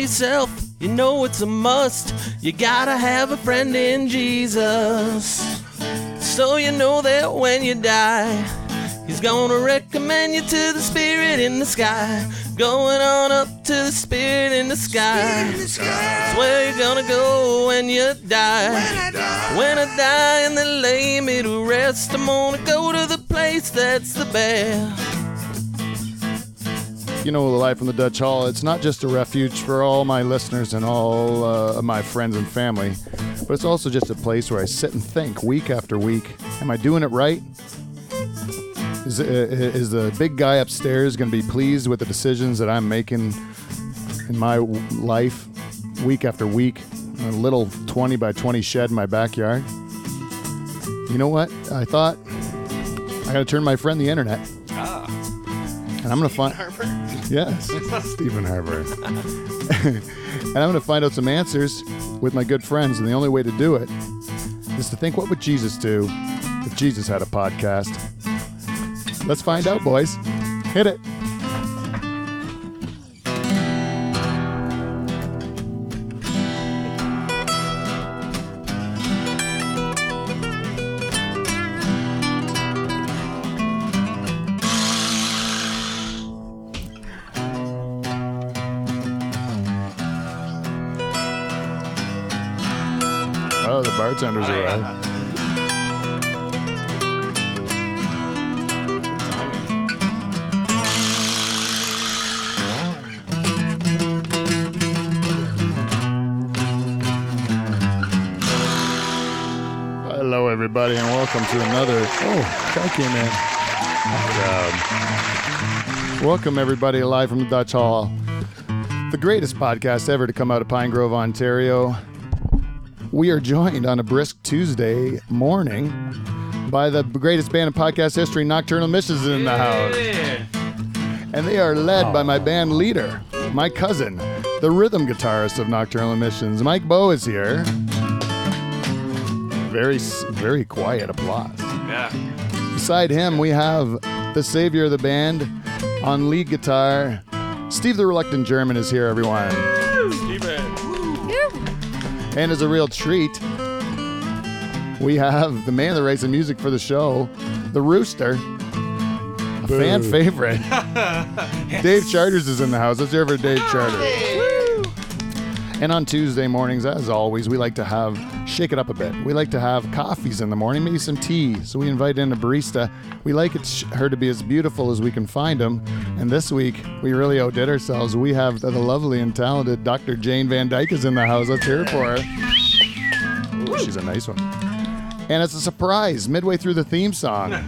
yourself. You know it's a must. You gotta have a friend in Jesus. So you know that when you die, He's gonna recommend you to the spirit in the sky. Going on up to the spirit in the sky. That's where you're gonna go when you die. When I die and they lay me to rest, I'm gonna go to the place that's the best. You know, Live from the Dutch Hall, it's not just a refuge for all my listeners and all uh, of my friends and family, but it's also just a place where I sit and think week after week. Am I doing it right? Is, uh, is the big guy upstairs going to be pleased with the decisions that I'm making in my w- life week after week? A little 20 by 20 shed in my backyard. You know what? I thought I got to turn my friend the internet. Ah. And I'm going to find. Yes, Stephen Harper. and I'm going to find out some answers with my good friends. And the only way to do it is to think what would Jesus do if Jesus had a podcast? Let's find out, boys. Hit it. The bartenders. Hello, everybody, and welcome to another. Oh, guy came in. Um, welcome, everybody, live from the Dutch Hall, the greatest podcast ever to come out of Pine Grove, Ontario. We are joined on a brisk Tuesday morning by the greatest band in podcast history, Nocturnal Emissions, in the house. And they are led by my oh. band leader, my cousin, the rhythm guitarist of Nocturnal Emissions. Mike Bow is here. Very, very quiet applause. Yeah. Beside him, we have the savior of the band on lead guitar. Steve the Reluctant German is here, everyone. And as a real treat, we have the man that writes the music for the show, the Rooster, a fan favorite. Dave Charters is in the house. Let's hear it for Dave Charters. And on Tuesday mornings, as always, we like to have shake it up a bit. We like to have coffees in the morning, maybe some tea. So we invite in a barista. We like it, her to be as beautiful as we can find them. And this week, we really outdid ourselves. We have the, lovely and talented Dr. Jane Van Dyke is in the house. Let's hear it for her. Ooh, she's a nice one. And it's a surprise midway through the theme song.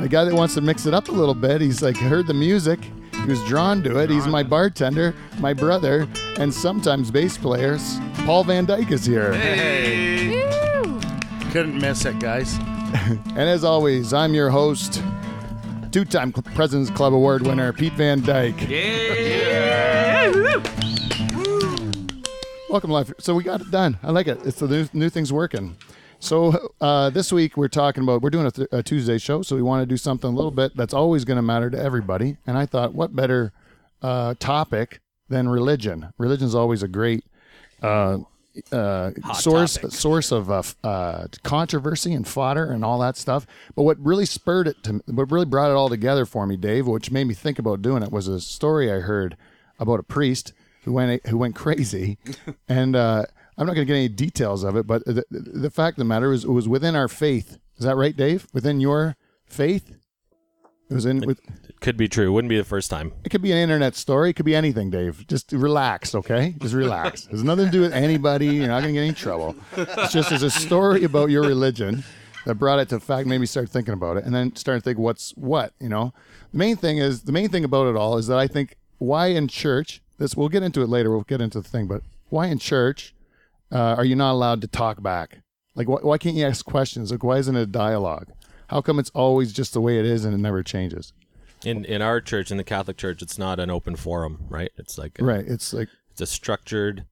the guy that wants to mix it up a little bit, he's like heard the music. He was drawn to it. He's my bartender, my brother, and sometimes bass players. Paul Van Dyke is here. Hey. Couldn't miss it, guys. And as always, I'm your host, two time President's Club Award winner, Pete Van Dyke. Welcome, life. So we got it done. I like it. It's the new, new thing's working. So uh, this week we're talking about we're doing a, th- a Tuesday show, so we want to do something a little bit that's always going to matter to everybody. And I thought, what better uh, topic than religion? Religion's always a great uh, uh, source topic. source of uh, uh, controversy and fodder and all that stuff. But what really spurred it to, what really brought it all together for me, Dave, which made me think about doing it, was a story I heard about a priest who went who went crazy, and uh, I'm not going to get any details of it, but the, the fact of the matter is, it was within our faith. Is that right, Dave? Within your faith, it was in. With, Could be true. Wouldn't be the first time. it could be an internet story. It could be anything, Dave. Just relax, okay? Just relax. There's nothing to do with anybody. You're not going to get any trouble. It's just as a story about your religion that brought it to fact, made me start thinking about it, and then start to think what's what. You know, the main thing is the main thing about it all is that I think why in church. This we'll get into it later. We'll get into the thing, but why in church uh, are you not allowed to talk back? Like, why, why can't you ask questions? Like, why isn't it a dialogue? How come it's always just the way it is and it never changes? In in our church, in the Catholic Church, it's not an open forum, right? It's like a, Right. It's like it's a structured,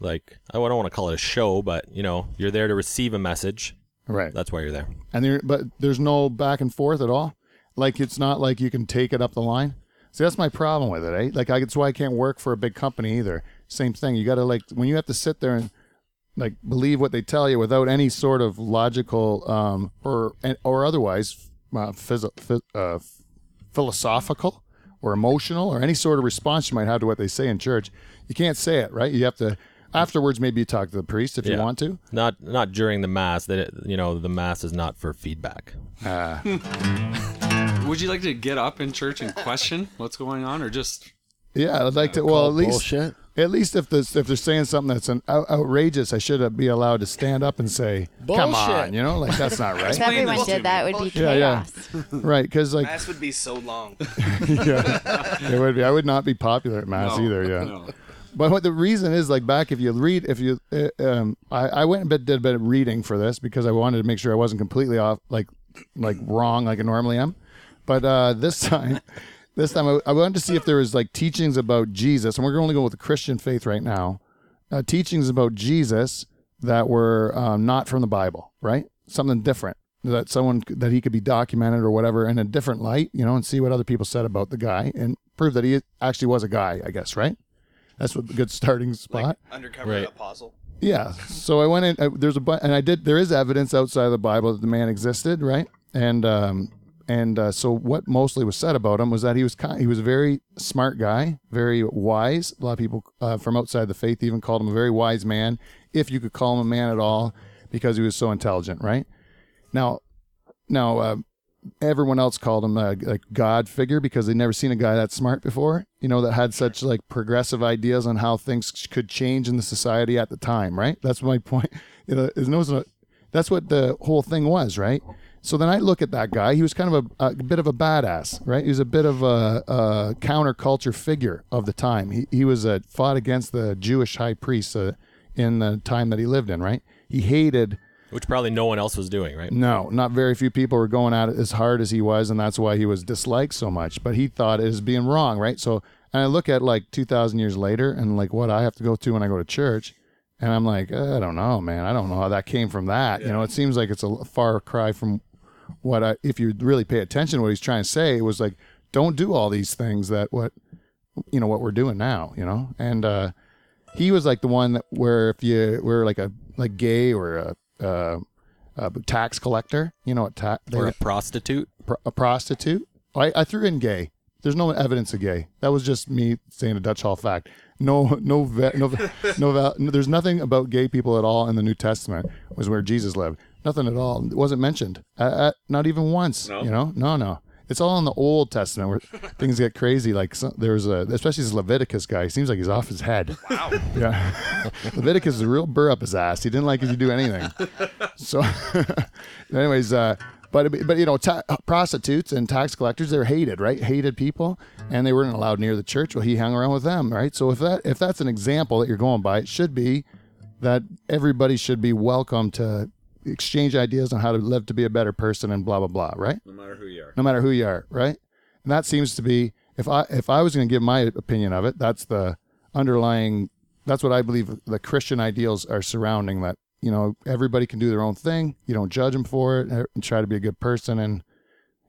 like I don't want to call it a show, but you know, you're there to receive a message. right. That's why you're there. And there, but there's no back and forth at all. Like it's not like you can take it up the line. See, that's my problem with it, eh? Like, I, it's why I can't work for a big company either. Same thing. You got to like when you have to sit there and like believe what they tell you without any sort of logical um, or or otherwise uh, phys- phys- uh, philosophical or emotional or any sort of response you might have to what they say in church. You can't say it, right? You have to afterwards maybe you talk to the priest if you want to. Not not during the mass. That it, you know the mass is not for feedback. Uh, Would you like to get up in church and question what's going on, or just yeah, I'd like to. Well, at least bullshit. At least if this, if they're saying something that's an out- outrageous, I should be allowed to stand up and say, "Come on," you know, like that's not right. If everyone did that, it would be Yeah, yeah. chaos. right? Because like, Mass would be so long. yeah, it would be. I would not be popular at mass No, either. Yeah. no. But what the reason is, like back if you read, if you, uh, um, I, I went and bit- did a bit of reading for this because I wanted to make sure I wasn't completely off, like, like wrong, like I normally am. But uh, this time, this time I, I wanted to see if there was like teachings about Jesus, and we're only going with the Christian faith right now. Uh, teachings about Jesus that were um, not from the Bible, right? Something different that someone that he could be documented or whatever in a different light, you know, and see what other people said about the guy and prove that he actually was a guy. I guess, right? That's what a good starting spot. Like undercover Right. apostle. Yeah. So I went in. Uh, there's a bu- and I did. There is evidence outside of the Bible that the man existed, right? And um and uh, so what mostly was said about him was that he was kind, he was a very smart guy, very wise. A lot of people uh, from outside the faith even called him a very wise man, if you could call him a man at all, because he was so intelligent, right? Now, now uh, everyone else called him a like God figure because they'd never seen a guy that smart before. You know, that had such like progressive ideas on how things could change in the society at the time. Right. That's my point. Is no, that's what the whole thing was. Right. So then I look at that guy. He was kind of a, a bit of a badass, right? He was a bit of a, a counterculture figure of the time. He he was uh, fought against the Jewish high priest uh, in the time that he lived in, right? He hated Which probably no one else was doing, right? no, not very few people were going at it as hard as he was, and that's why he was disliked so much. But he thought it as being wrong, right? So, and I look at like 2,000 years later and like what I have to go to when I go to church, and I'm like, uh, I don't know, man. I don't know how that came from that. You know, it seems like it's a far cry from what I, if you really pay attention to what he's trying to say, it was like, don't do all these things that what, you know, what we're doing now, you know? And, uh, he was like the one that where if you were like a, like gay or a, uh, a tax collector, you know what ta- Or a prostitute. pro- a prostitute. I, I threw in gay. There's no evidence of gay. That was just me saying a Dutch Hall fact. No, no, ve- no, no, no. There's nothing about gay people at all in the New Testament. Was where Jesus lived. Nothing at all. It wasn't mentioned. Uh, uh, not even once. You know? No, no. It's all in the Old Testament where things get crazy. Like some, there's a, especially this Leviticus guy. He seems like he's off his head. Wow. Yeah. Leviticus is a real burr up his ass. He didn't like if you do anything. So, anyways, uh, but but you know, ta- prostitutes and tax collectors they're hated, right? Hated people, and they weren't allowed near the church. Well, he hung around with them, right? So if that if that's an example that you're going by, it should be that everybody should be welcome to exchange ideas on how to live to be a better person and blah blah blah, right? no matter who you are. no matter who you are, right? And that seems to be if I if I was going to give my opinion of it, that's the underlying. That's what I believe the Christian ideals are surrounding that. You know, everybody can do their own thing. You don't judge them for it, er, and try to be a good person, and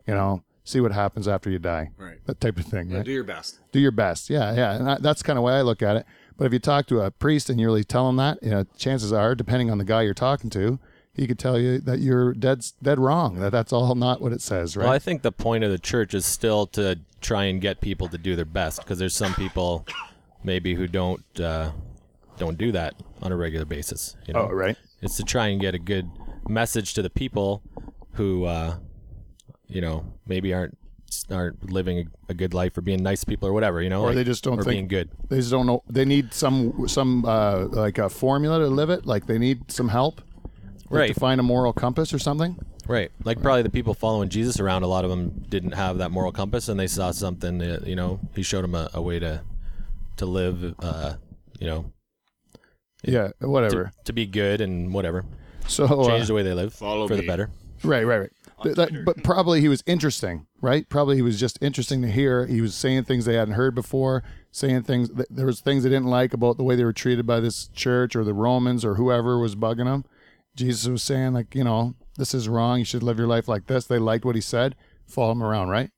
you know, see what happens after you die. Right. That type of thing. Yeah, right? do your best. do your best. Yeah, yeah, and that, that's kind of way I look at it. But if you talk to a priest and you really tell him that, you know, chances are, depending on the guy you're talking to, he could tell you that you're dead dead wrong. That that's all not what it says, right? Well, I think the point of the church is still to try and get people to do their best because there's some people maybe who don't uh, don't do that on a regular basis. You know? oh, right. It's to try and get a good message to the people who, uh, you know, maybe aren't aren't living a, a good life or being nice people or whatever. You know, Or like- they just don't or think being good. They just don't know. They need some some uh, like a formula to live it. Like they need some help, like Right. To find a moral compass or something. Right. Like probably the people following Jesus around, a lot of them didn't have that moral compass, and they saw something. That, you know, he showed them a, a way to to live. Uh, you know, Yeah, whatever. to be good and whatever. so uh, the way they live Follow for the better. Right, right, right. Th- that- but probably he was interesting, right? Probably he was just interesting to hear. He was saying things they hadn't heard before, saying things. That, there was things they didn't like about the way they were treated by this church or the Romans or whoever was bugging them. Jesus was saying like, you know, this is wrong. You should live your life like this. They liked what he said. Follow him around, right?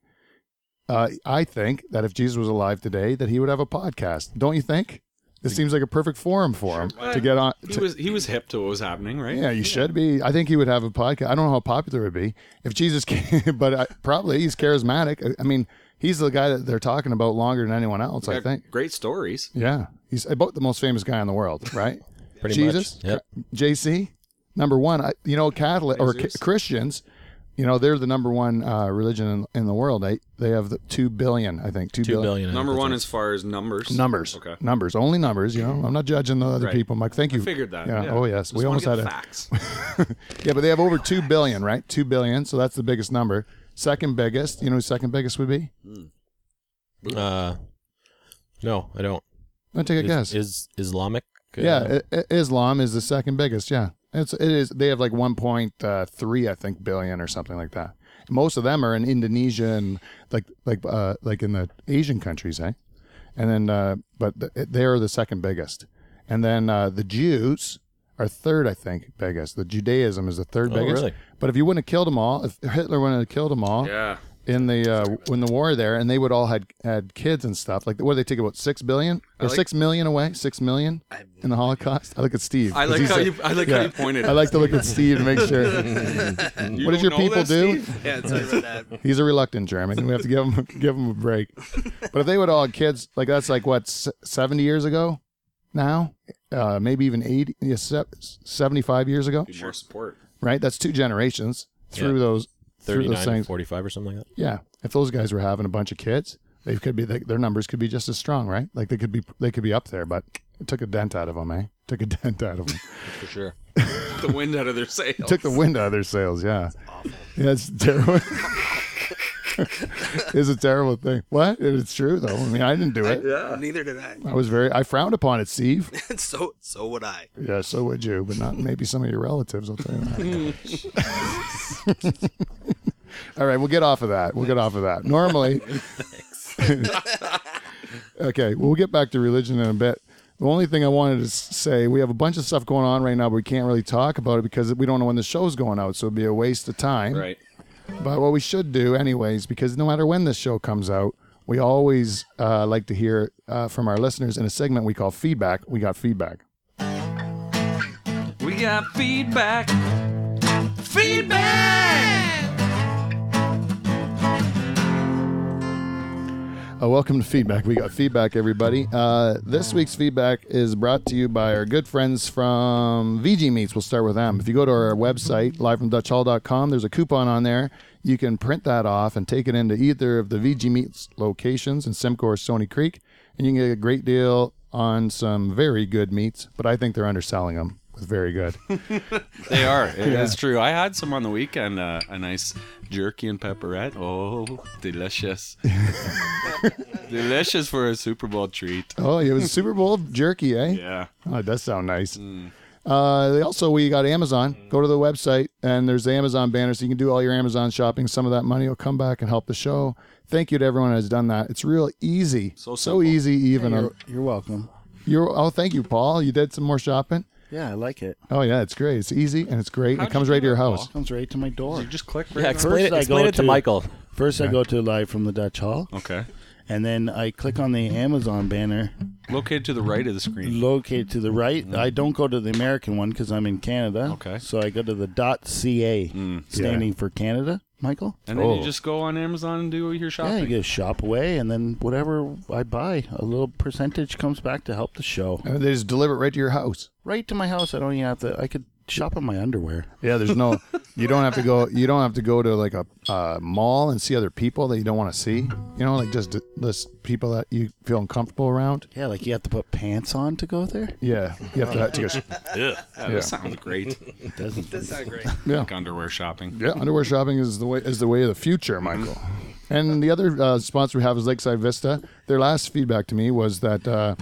uh, I think that if Jesus was alive today, that he would have a podcast. Don't you think? This seems like a perfect forum for him to get on. He was he was hip to what was happening, right? yeah, you should be. I think he would have a podcast. I don't know how popular it would be if Jesus came, but I, probably he's charismatic. I- I mean, he's the guy that they're talking about longer than anyone else. I think. Great stories. Yeah, he's about the most famous guy in the world, right? Pretty Jesus, much. Yep. JC, number one. I, you know, Catholic or Jesus. Christians, you know, they're the number one uh, religion in, in the world. They they have the two billion, I think, two Two billion. I Number one as far as numbers. numbers. Okay. numbers, only numbers. You know, I'm not judging the other Right. people, Mike. Thank you. Figured that. Yeah. Oh yes, Just we almost get had a facts. yeah, but they have over two billion, right? Two billion, so that's the biggest number. Second biggest, you know, who second biggest would be. it. Uh, no, I don't. I'll take a Is, guess. is Islamic? uh, yeah, I- I- Islam is the second biggest. Yeah, it's it is. They have like 1.3, I think, billion or something like that. Most of them are in Indonesia and like like uh like in the Asian countries, eh? And then, uh, but th- they're the second biggest. And then uh, the Jews are third, I think, biggest. The Judaism is the third Oh, biggest. really? But if you wouldn't have killed them all, if Hitler wouldn't have killed them all, yeah. In the uh, when the war there, and they would all had had kids and stuff. Like, what did they take about six billion or like- six million away? Six million in the Holocaust. I look at Steve. I like how a- you I like yeah. how you pointed. I like to look at Steve to make sure. You what did your people that, do? Yeah. He's a reluctant German. We have to give him give him a break. But if they would all had kids, like that's like what seventy years ago, now, uh, maybe even eighty, yeah, seventy-five years ago, Need More support. right? That's two generations through Yeah. those through 39 to 45 or something like that. Yeah, if those guys were having a bunch of kids, they could be their numbers could be just as strong, right? Like they could be they could be up there, but it took a dent out of them, eh? Took a dent out of them. For sure. The wind out of their sails. took the wind out of their sails. Yeah, Awful. yeah, it's terrible. it's a terrible thing. What? It's true though. I mean, I didn't do it. Yeah. Neither did I. I was very. I frowned upon it, Steve. so so would I. Yeah, so would you, but not maybe some of your relatives. I'll tell you that. All right, we'll get off of that. We'll get off of that. Normally, okay, well, we'll get back to religion in a bit. The only thing I wanted to say, we have a bunch of stuff going on right now, but we can't really talk about it because we don't know when the show's going out, so it'd be a waste of time. Right. But what we should do, anyways, because no matter when this show comes out, we always uh, like to hear uh, from our listeners in a segment we call feedback. We got feedback. We got feedback. Feedback. Uh, welcome to Feedback. We got feedback, everybody. Uh, this week's feedback is brought to you by our good friends from VG Meats. We'll start with them. If you go to our website, livefromdutchhall.com, there's a coupon on there. You can print that off and take it into either of the VG Meats locations in Simcoe or Stony Creek, and you can get a great deal on some very good meats, but I think they're underselling them with very good. They are. It's true. I had some on the weekend. Uh, a nice jerky and pepperette. Oh, delicious. delicious for a Super Bowl treat. oh, it was Super Bowl jerky, eh? Yeah. Oh, it does sound nice. Uh, they also, we got Amazon. Go to the website, and there's the Amazon banner, so you can do all your Amazon shopping. Some of that money will come back and help the show. Thank you to everyone who has done that. It's real easy. So so easy. Even You're, you're welcome. you're. Oh, thank you, Paul. You did some more shopping. Yeah, I like it. Oh yeah, it's great. It's easy and it's great. How'd it comes you right do to your that, house. Paul? Comes right to my door. You just click Yeah, right on- explain it, First I explain go it to to- Michael. First, I go to live from the Dutch Hall, Okay. And then I click on the Amazon banner Located to the right of the screen. located to the right. I don't go to the American one because I'm in Canada. Okay. So I go to the .ca, mm. standing for Canada. Michael. And then Oh. you just go on Amazon and do your shopping. Yeah, you get shop away, and then whatever I buy, a little percentage comes back to help the show. And they just deliver it right to your house. Right to my house. I don't even have to. I could shop in my underwear. Yeah, there's no. you don't have to go. You don't have to go to like a uh, mall and see other people that you don't want to see. You know, like just list people that you feel uncomfortable around. Yeah, like you have to put pants on to go there. Yeah, you have to take a. sh- Yeah, that sounds great. It doesn't. That sounds great. Yeah, like underwear shopping. yeah. Underwear shopping is the way is the way of the future, Michael. And the other uh, sponsor we have is Lakeside Vista. Their last feedback to me was that uh,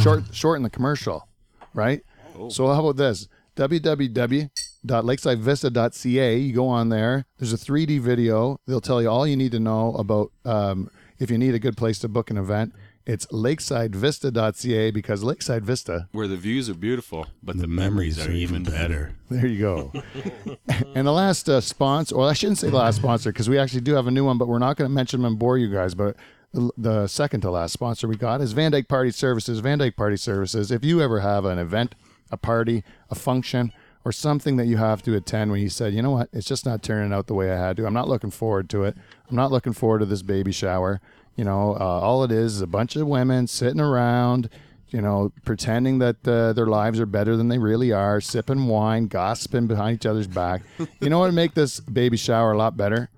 short shorten the commercial, right? So how about this? www.lakesidevista.ca. You go on there. There's a 3D video. They'll tell you all you need to know about um, if you need a good place to book an event. It's lakesidevista.ca because Lakeside Vista, Where the views are beautiful, but the, memories are even better. there you go. and the last uh, sponsor, well, I shouldn't say the last sponsor because we actually do have a new one, but we're not going to mention them and bore you guys. But the, the second to last sponsor we got is Van Dyke Party Services. Van Dyke Party Services. If you ever have an event, a party, a function, or something that you have to attend when you said, you know what, it's just not turning out the way I had to. I'm not looking forward to it. I'm not looking forward to this baby shower. You know, uh, all it is is a bunch of women sitting around, you know, pretending that uh, their lives are better than they really are, sipping wine, gossiping behind each other's back. you know what would make this baby shower a lot better?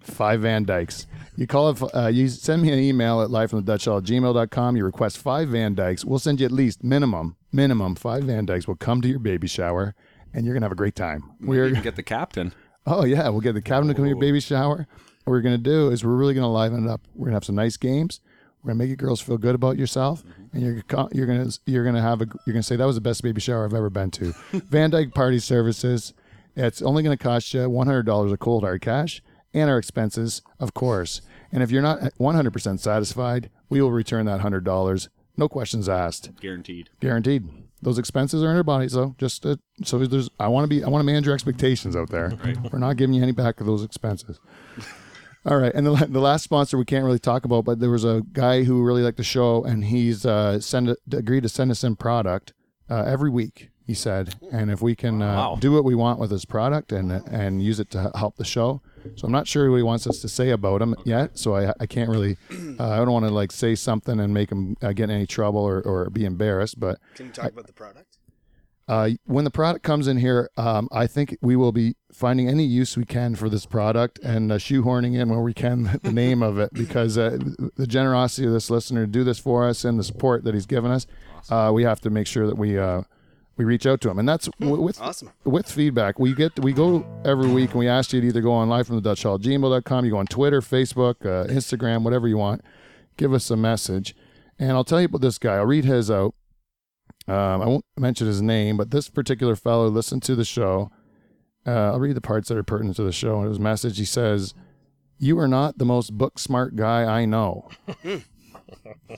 Five Van Dykes. You call it, uh, you send me an email at livefromthedutchhall at gmail.com. You request five Van Dykes. We'll send you at least minimum, minimum five Van Dykes will come to your baby shower and you're going to have a great time. We We're, can get the captain. Oh yeah, we'll get the cabin to come to your baby shower. What we're gonna do is we're really gonna liven it up. We're gonna have some nice games. We're gonna make you girls feel good about yourself, and you're you're gonna you're gonna have a you're gonna say that was the best baby shower I've ever been to. Van Dyke Party Services. It's only gonna cost you one hundred dollars of cold hard cash and our expenses, of course. And if you're not one hundred percent satisfied, we will return that hundred dollars, no questions asked Guaranteed. guaranteed. Those expenses are in our bodies, though. Just uh, so there's, I want to be, I want to manage your expectations out there. We're not giving you any back of those expenses. All right, and the, the last sponsor we can't really talk about, but there was a guy who really liked the show, and he's uh, send agreed to send us in product uh, every week. He said, and if we can uh, Wow. do what we want with his product and and use it to help the show. So I'm not sure what he wants us to say about him yet. So I I can't really, uh, I don't want to like say something and make him uh, get in any trouble or, or be embarrassed. But Can you talk about the product? uh, when the product comes in here, um, I think we will be finding any use we can for this product and uh, shoehorning in where we can the name of it because uh, the generosity of this listener to do this for us and the support that he's given us, uh, we have to make sure that we uh, we reach out to them, and that's w- with Awesome. with feedback. We get we go every week and we ask you to either go on live from the Dutch Hall gmail.com, you go on Twitter, Facebook, uh, Instagram, whatever you want. Give us a message, and I'll tell you about this guy. I'll read his out. Um, I won't mention his name, but this particular fellow listened to the show. Uh, I'll read the parts that are pertinent to the show. In his message, he says, "You are not the most book smart guy I know."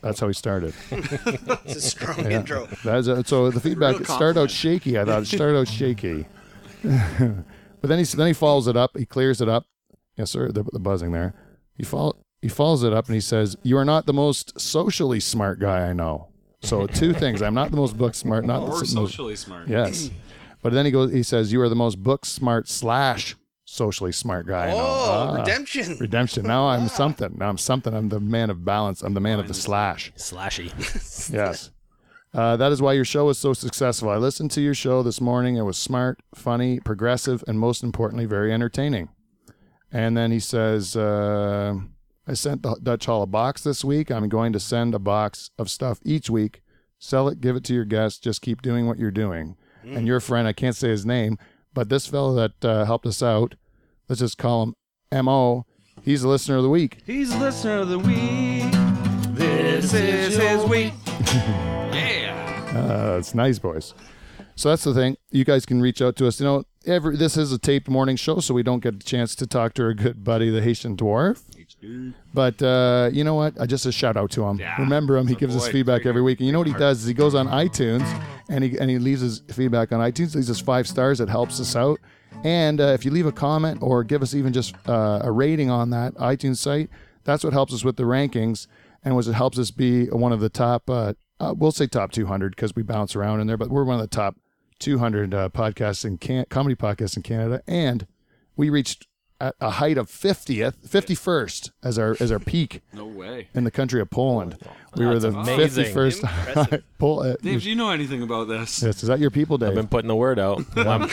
That's how he started. It's a strong intro. That's a, so the feedback it started out shaky. I thought it started out shaky, but then he then he follows it up. He clears it up. Yes, sir. The, the buzzing there. He follow, he follows it up and he says, "You are not the most socially smart guy I know." So two things. I'm not the most book smart. Not the Or most, socially smart. Yes, but then he goes. He says, "You are the most book smart slash socially smart guy I know." Oh, Ah, redemption. redemption. Now I'm something. Now I'm something. I'm the man of balance. I'm the man of the slash. Slashy. Yes. Uh, that is why your show is so successful. I listened to your show this morning. It was smart, funny, progressive, and most importantly, very entertaining. And then he says, uh, I sent the Dutch Hall a box this week. I'm going to send a box of stuff each week. Sell it, give it to your guests. Just keep doing what you're doing. And your friend, I can't say his name, but this fellow that uh, helped us out, let's just call him M.O., he's the listener of the week. He's the listener of the week. This is his week. yeah. Uh, it's nice, boys. So that's the thing. You guys can reach out to us. You know, every this is a taped morning show, so we don't get a chance to talk to our good buddy, the Haitian dwarf. But uh, you know what? I just a shout out to him. Remember him? He gives us feedback every week. And you know what he does? Is he goes on iTunes and he and he leaves his feedback on iTunes. Leaves us five stars. It helps us out. And uh, if you leave a comment or give us even just uh, a rating on that iTunes site, that's what helps us with the rankings and was it helps us be one of the top. Uh, uh, we'll say top 200 because we bounce around in there, but we're one of the top 200 uh, podcasts in can- comedy podcasts in Canada, and we reached a, a height of 50th, 51st as our as our peak No way. in the country of Poland. We were the amazing. 51st. Pol- uh, Dave, do you know anything about this? yes, is that your people, Dave? I've been putting the word out. My,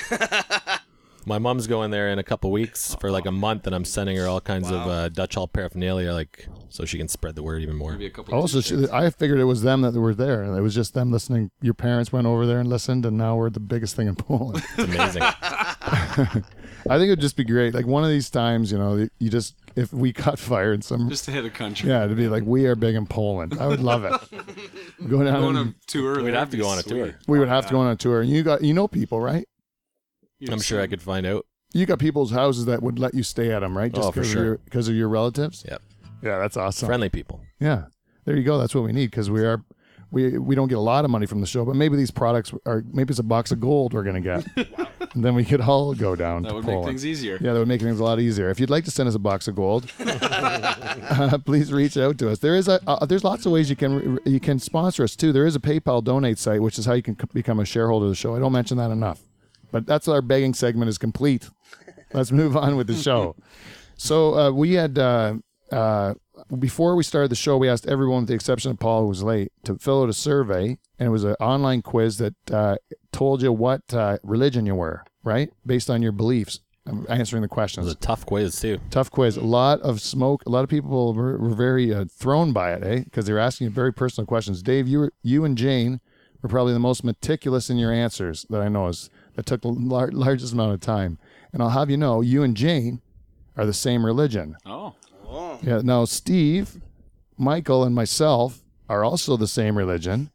my mom's going there in a couple weeks for like a month, and I'm sending her all kinds of uh, Dutch Hall paraphernalia, like so she can spread the word even more. Maybe a couple. Oh, so she, I figured it was them that were there. It was just them listening. Your parents went over there and listened, and now we're the biggest thing in Poland. It's amazing. I think it would just be great. Like one of these times, you know, you just if we caught fire in some, just to hit a country. yeah, it'd be like we are big in Poland. I would love it. Go down. Going and- on tour. We'd that'd have to be go on a sweet. tour. we would have to go on a tour, and you got you know people, right? You I'm sure I could find out. You got people's houses that would let you stay at them, right? Just Oh, for because sure. of your, because of your relatives. Yep. Yeah, that's awesome. Friendly people. Yeah. there you go. That's what we need because we are we we don't get a lot of money from the show, but maybe these products are maybe it's a box of gold we're gonna get, and then we could all go down. That to would Poland. make things easier. Yeah, that would make things a lot easier. If you'd like to send us a box of gold, uh, please reach out to us. There is a uh, there's lots of ways you can you can sponsor us too. There is a PayPal donate site, which is how you can c- become a shareholder of the show. I don't mention that enough, but that's our begging segment is complete. Let's move on with the show. So uh, we had uh, uh, before we started the show, we asked everyone, with the exception of Paul, who was late, to fill out a survey, and it was an online quiz that uh, told you what uh, religion you were, right, based on your beliefs. um, Answering the questions. It was a tough quiz too. tough quiz. A lot of smoke. A lot of people were, were very uh, thrown by it, eh? Because they were asking you very personal questions. Dave, you were, you and Jane were probably the most meticulous in your answers that I know is that took the lar- largest amount of time. And I'll have you know, you and Jane are the same religion. Oh, Yeah. Now, Steve, Michael, and myself are also the same religion.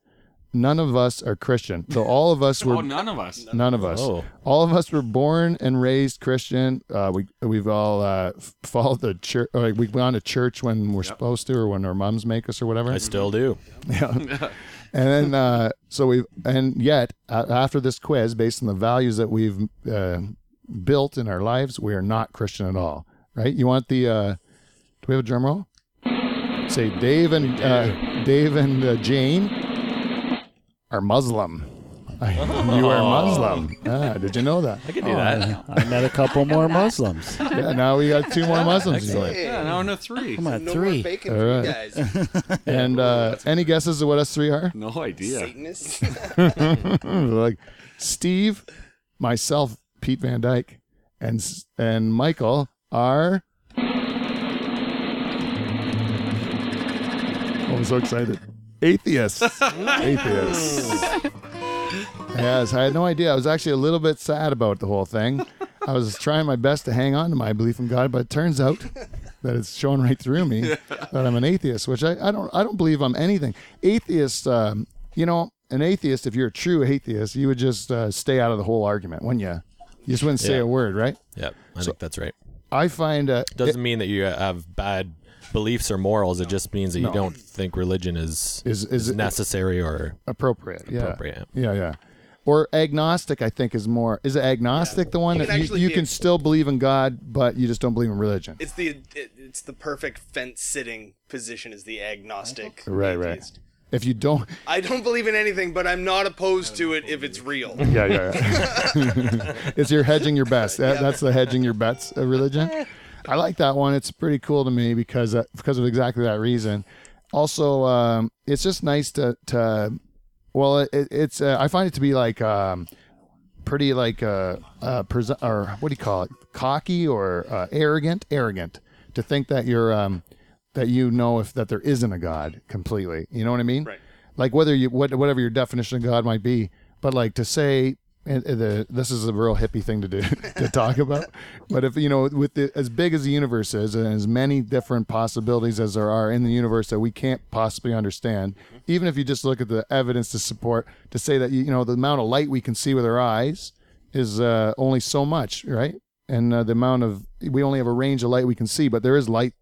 None of us are Christian, though all of us were oh, none of us. None of us. Oh. All of us were born and raised Christian. Uh, we we've all uh, followed the church. We've gone to church when we're supposed to, or when our moms make us, or whatever. I still do. and then uh, so we've and yet uh, after this quiz, based on the values that we've uh, built in our lives, we are not Christian at all. Right? You want the? Uh, do we have a drum roll? Say Dave and uh, Dave and uh, Jane are Muslim. You are Muslim. Ah, did you know that? I can do that. I met a couple more Muslims. Yeah, now we got two more Muslims. to join. Yeah, now into three. Come on, No three. more bacon All for you right. guys. And uh, any guesses of what us three are? No idea. Satanists. like Steve, myself, Pete Van Dyke, and S- and Michael are. Oh, I'm so excited. Atheists. Atheists. Yes, I had no idea. I was actually a little bit sad about the whole thing. I was trying my best to hang on to my belief in God, but it turns out that it's shown right through me that I'm an atheist, which I, I don't I don't believe I'm anything. Atheist, um, you know, an atheist. If you're a true atheist, you would just uh, stay out of the whole argument, wouldn't you? You just wouldn't say Yeah. a word, right? Yep, I think that's right. I find uh, Doesn't mean that you have bad beliefs or morals. It just means that No. you don't think religion is Is- is it- necessary or appropriate. Yeah. Appropriate. Yeah, yeah. Or agnostic, I think, is more. Is it agnostic the one It that can you, actually you be- can still believe in God, but you just don't believe in religion? it's the it, it's the perfect fence sitting position is the agnostic. Right, right. atheist. If you don't, I don't believe in anything, but I'm not opposed to it if it's real. yeah, yeah. yeah. it's your hedging your bets. That, That's the hedging your bets of religion. I like that one. It's pretty cool to me because uh, because of exactly that reason. Also, um, it's just nice to to. Well, it, it's uh, I find it to be like um, pretty like uh, uh pres- or what do you call it? Cocky or uh, arrogant? Arrogant to think that you're um that you know if that there isn't a God completely. You know what I mean? Right. Like whether you what, whatever your definition of God might be, but like to say and the this is a real hippie thing to do to talk about. But if you know, with the, as big as the universe is, and as many different possibilities as there are in the universe that we can't possibly understand, even if you just look at the evidence to support to say that you know the amount of light we can see with our eyes is uh, only so much, right? And uh, the amount of we only have a range of light we can see, but there is light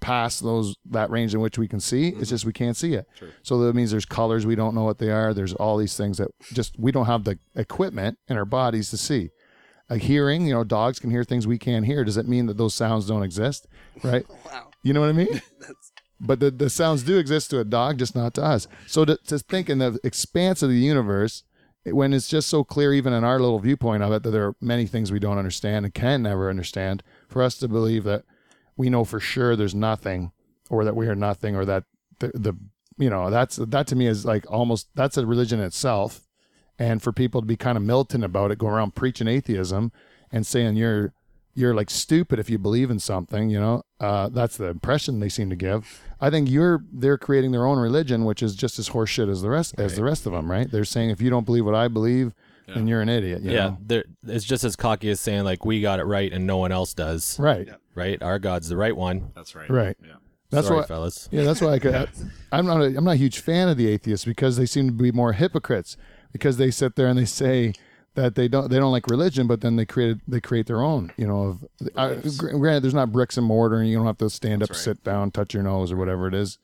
past those that range in which we can see. It's mm-hmm. just we can't see it. So that means there's colors we don't know what they are. There's all these things that just we don't have the equipment in our bodies to see. A hearing, you know, dogs can hear things we can't hear. Does it mean that those sounds don't exist? Right? Wow. You know what I mean? but the, the sounds do exist to a dog, just not to us. So to, to think in the expanse of the universe, when it's just so clear, even in our little viewpoint of it, that there are many things we don't understand and can never understand, for us to believe that we know for sure there's nothing, or that we are nothing, or that the, the you know that's that to me is like almost that's a religion itself, and for people to be kind of militant about it, go around preaching atheism and saying you're you're like stupid if you believe in something, you know. Uh, that's the impression they seem to give. I think you're they're creating their own religion, which is just as horseshit as the rest as the rest of them, right? They're saying if you don't believe what I believe, then you're an idiot. You yeah, know? it's just as cocky as saying like we got it right and no one else does. right, Right? Our God's the right one. That's right. right. Yeah. That's Sorry, why. fellas. Yeah, that's why I could. I'm not. A, I'm not a huge fan of the atheists because they seem to be more hypocrites because they sit there and they say that they don't they don't like religion, but then they created they create their own. You know, of I, granted, there's not bricks and mortar, and you don't have to stand up, sit down, touch your nose, or whatever it is.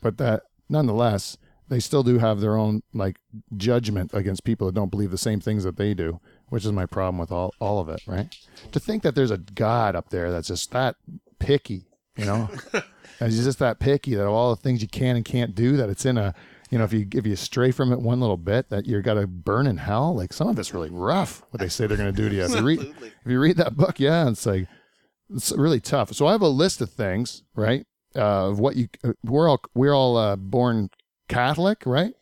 But that nonetheless, they still do have their own like judgment against people that don't believe the same things that they do, which is my problem with all all of it. Right? To think that there's a God up there that's just that picky, you know, and he's just that picky that of all the things you can and can't do, that it's in a you know, if you if you stray from it one little bit, that you're gonna burn in hell. Like some of it's really rough. What they say they're going to do to you. If you read, Absolutely. if you read that book, yeah, it's like it's really tough. So I have a list of things, right? Uh, of what you uh, we're all we're all uh, born Catholic, right?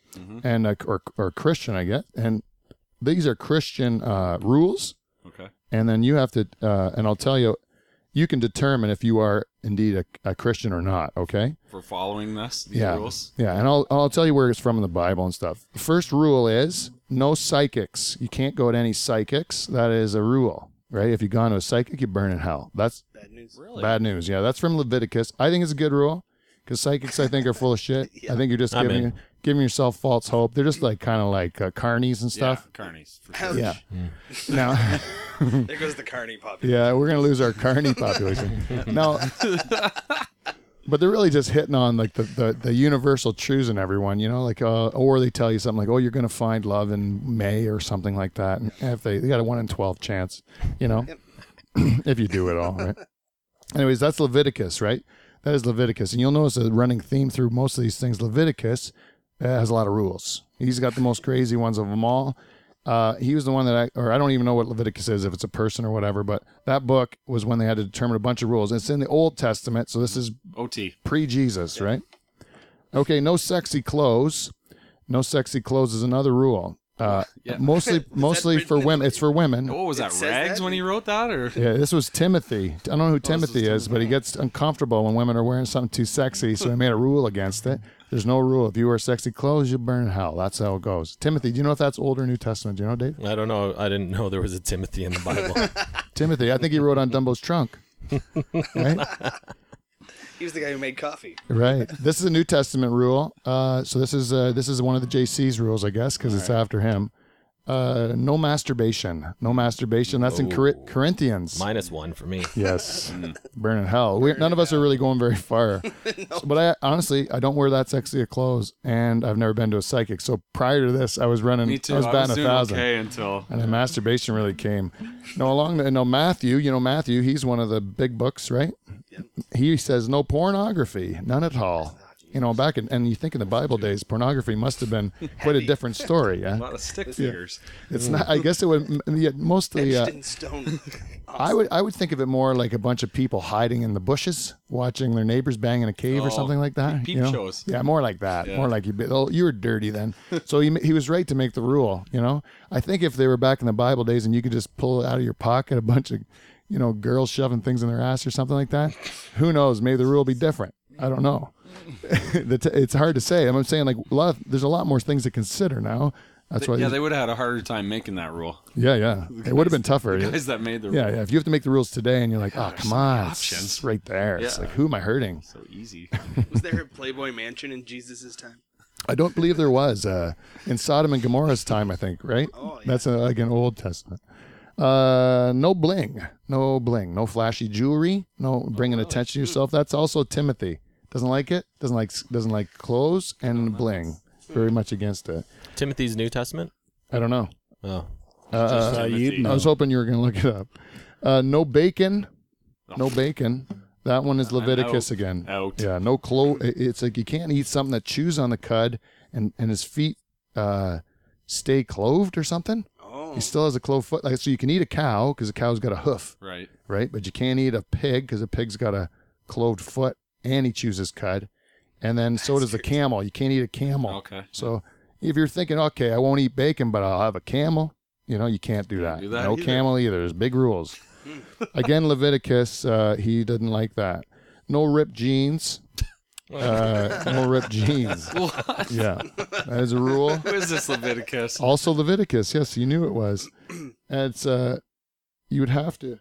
And uh, or or Christian, I guess, And these are Christian uh, rules, Okay. and then you have to. Uh, and I'll tell you, you can determine if you are indeed a, a Christian or not. Okay. For following this, these Yeah. rules. Yeah, and I'll I'll tell you where it's from in the Bible and stuff. The first rule is no psychics. You can't go to any psychics. That is a rule, right? If you've gone to a psychic, you burn in hell. That's Bad news. Really? bad news. Yeah, that's from Leviticus. I think it's a good rule because psychics, I think, are full of shit. I think you're just I'm giving in. Giving yourself false hope. They're just like kind of like uh, carnies and stuff. Yeah, carnies. For sure. Ouch. Yeah. Now, There goes the carny population. yeah, we're gonna lose our carny population. No, but they're really just hitting on like the, the, the universal truths in everyone, you know, like uh, or they tell you something like, oh, you're gonna find love in May or something like that. And if they they got a one in twelve chance, you know, if you do it all right. Anyways, that's Leviticus, right? That is Leviticus, and you'll notice a running theme through most of these things. Leviticus has a lot of rules. He's got the most crazy ones of them all. Uh, he was the one that I, or I don't even know what Leviticus is, if it's a person or whatever, but that book was when they had to determine a bunch of rules. It's in the Old Testament, so this is OT. pre Jesus, right? Okay, no sexy clothes. No sexy clothes is another rule. Uh, Yeah. Mostly, mostly for women. It's for women. What was that? Rags that when he wrote that, or Yeah, this was Timothy. I don't know who this Timothy was is, but he gets uncomfortable when women are wearing something too sexy, so he made a rule against it. There's no rule. If you wear sexy clothes, you'll burn in hell. That's how it goes. Timothy, do you know if that's Old or New Testament? Do you know, Dave? I don't know. I didn't know there was a Timothy in the Bible. Timothy, I think he wrote on Dumbo's trunk. right? He was the guy who made coffee. Right. This is a New Testament rule. Uh, so this is uh, this is one of the JC's rules, I guess, because it's after him. Uh, no masturbation. No masturbation. That's in Cor- Corinthians. Minus one for me. Yes, burn in hell. We're, none of us are really going very far. So- but I honestly, I don't wear that sexy of clothes, and I've never been to a psychic. So prior to this, I was running. me too. I was batting doing a thousand, okay until and then masturbation really came. No, along the no Matthew. You know Matthew. He's one of the big books, right? Yep. He says no pornography, none at all. You know, back in and you think in the Bible days, pornography must have been quite a different story. Yeah? a lot of stick figures. it's not. I guess it would yeah, mostly. Uh, stone. I would I would think of it more like a bunch of people hiding in the bushes, watching their neighbors bang in a cave or Oh, something like that. peep you know? shows. Yeah, more like that. Yeah. More like you. Oh, you were dirty then. so he he was right to make the rule. You know, I think if they were back in the Bible days and you could just pull out of your pocket a bunch of, you know, girls shoving things in their ass or something like that, who knows? Maybe the rule be different. I don't know. The t- it's hard to say. I'm saying like a lot. Of, there's a lot more things to consider now. That's why. Yeah, they would have had a harder time making that rule. yeah, yeah. It would have been tougher. The guys that made the Yeah, rule. yeah. If you have to make the rules today and you're like, oh, come on, options. it's right there. It's like, who am I hurting? So easy. Was there a Playboy mansion in Jesus' time? I don't believe there was uh, in Sodom and Gomorrah's time. I think right. Oh, yeah. That's uh like an Old Testament. Uh, no bling, no bling, no flashy jewelry, no bringing Oh, attention to yourself. That's also Timothy. Doesn't like it. Doesn't like doesn't like clothes and bling. Very much against it. Timothy's New Testament. I don't know. Oh, Uh, Uh, you'd Timothy. I was hoping you were going to look it up. Uh, no bacon. No bacon. That one is Leviticus out. again. Out. Yeah, no clo. It's like you can't eat something that chews on the cud and and his feet uh, stay cloved or something. Oh, He still has a clove foot. Like so, you can eat a cow because a cow's got a hoof, Right. right? But you can't eat a pig because a pig's got a cloved foot and he chews his cud. And then so does the camel. You can't eat a camel. Okay. So if you're thinking, okay, I won't eat bacon, but I'll have a camel, you know, you can't do that. do that no either. camel either. There's big rules. Again, Leviticus, uh, he didn't like that. No ripped jeans. Uh, no ripped jeans. What? Yeah, that is a rule. Who is this Leviticus? Also Leviticus. Yes, you knew it was. And it's uh, you would have to.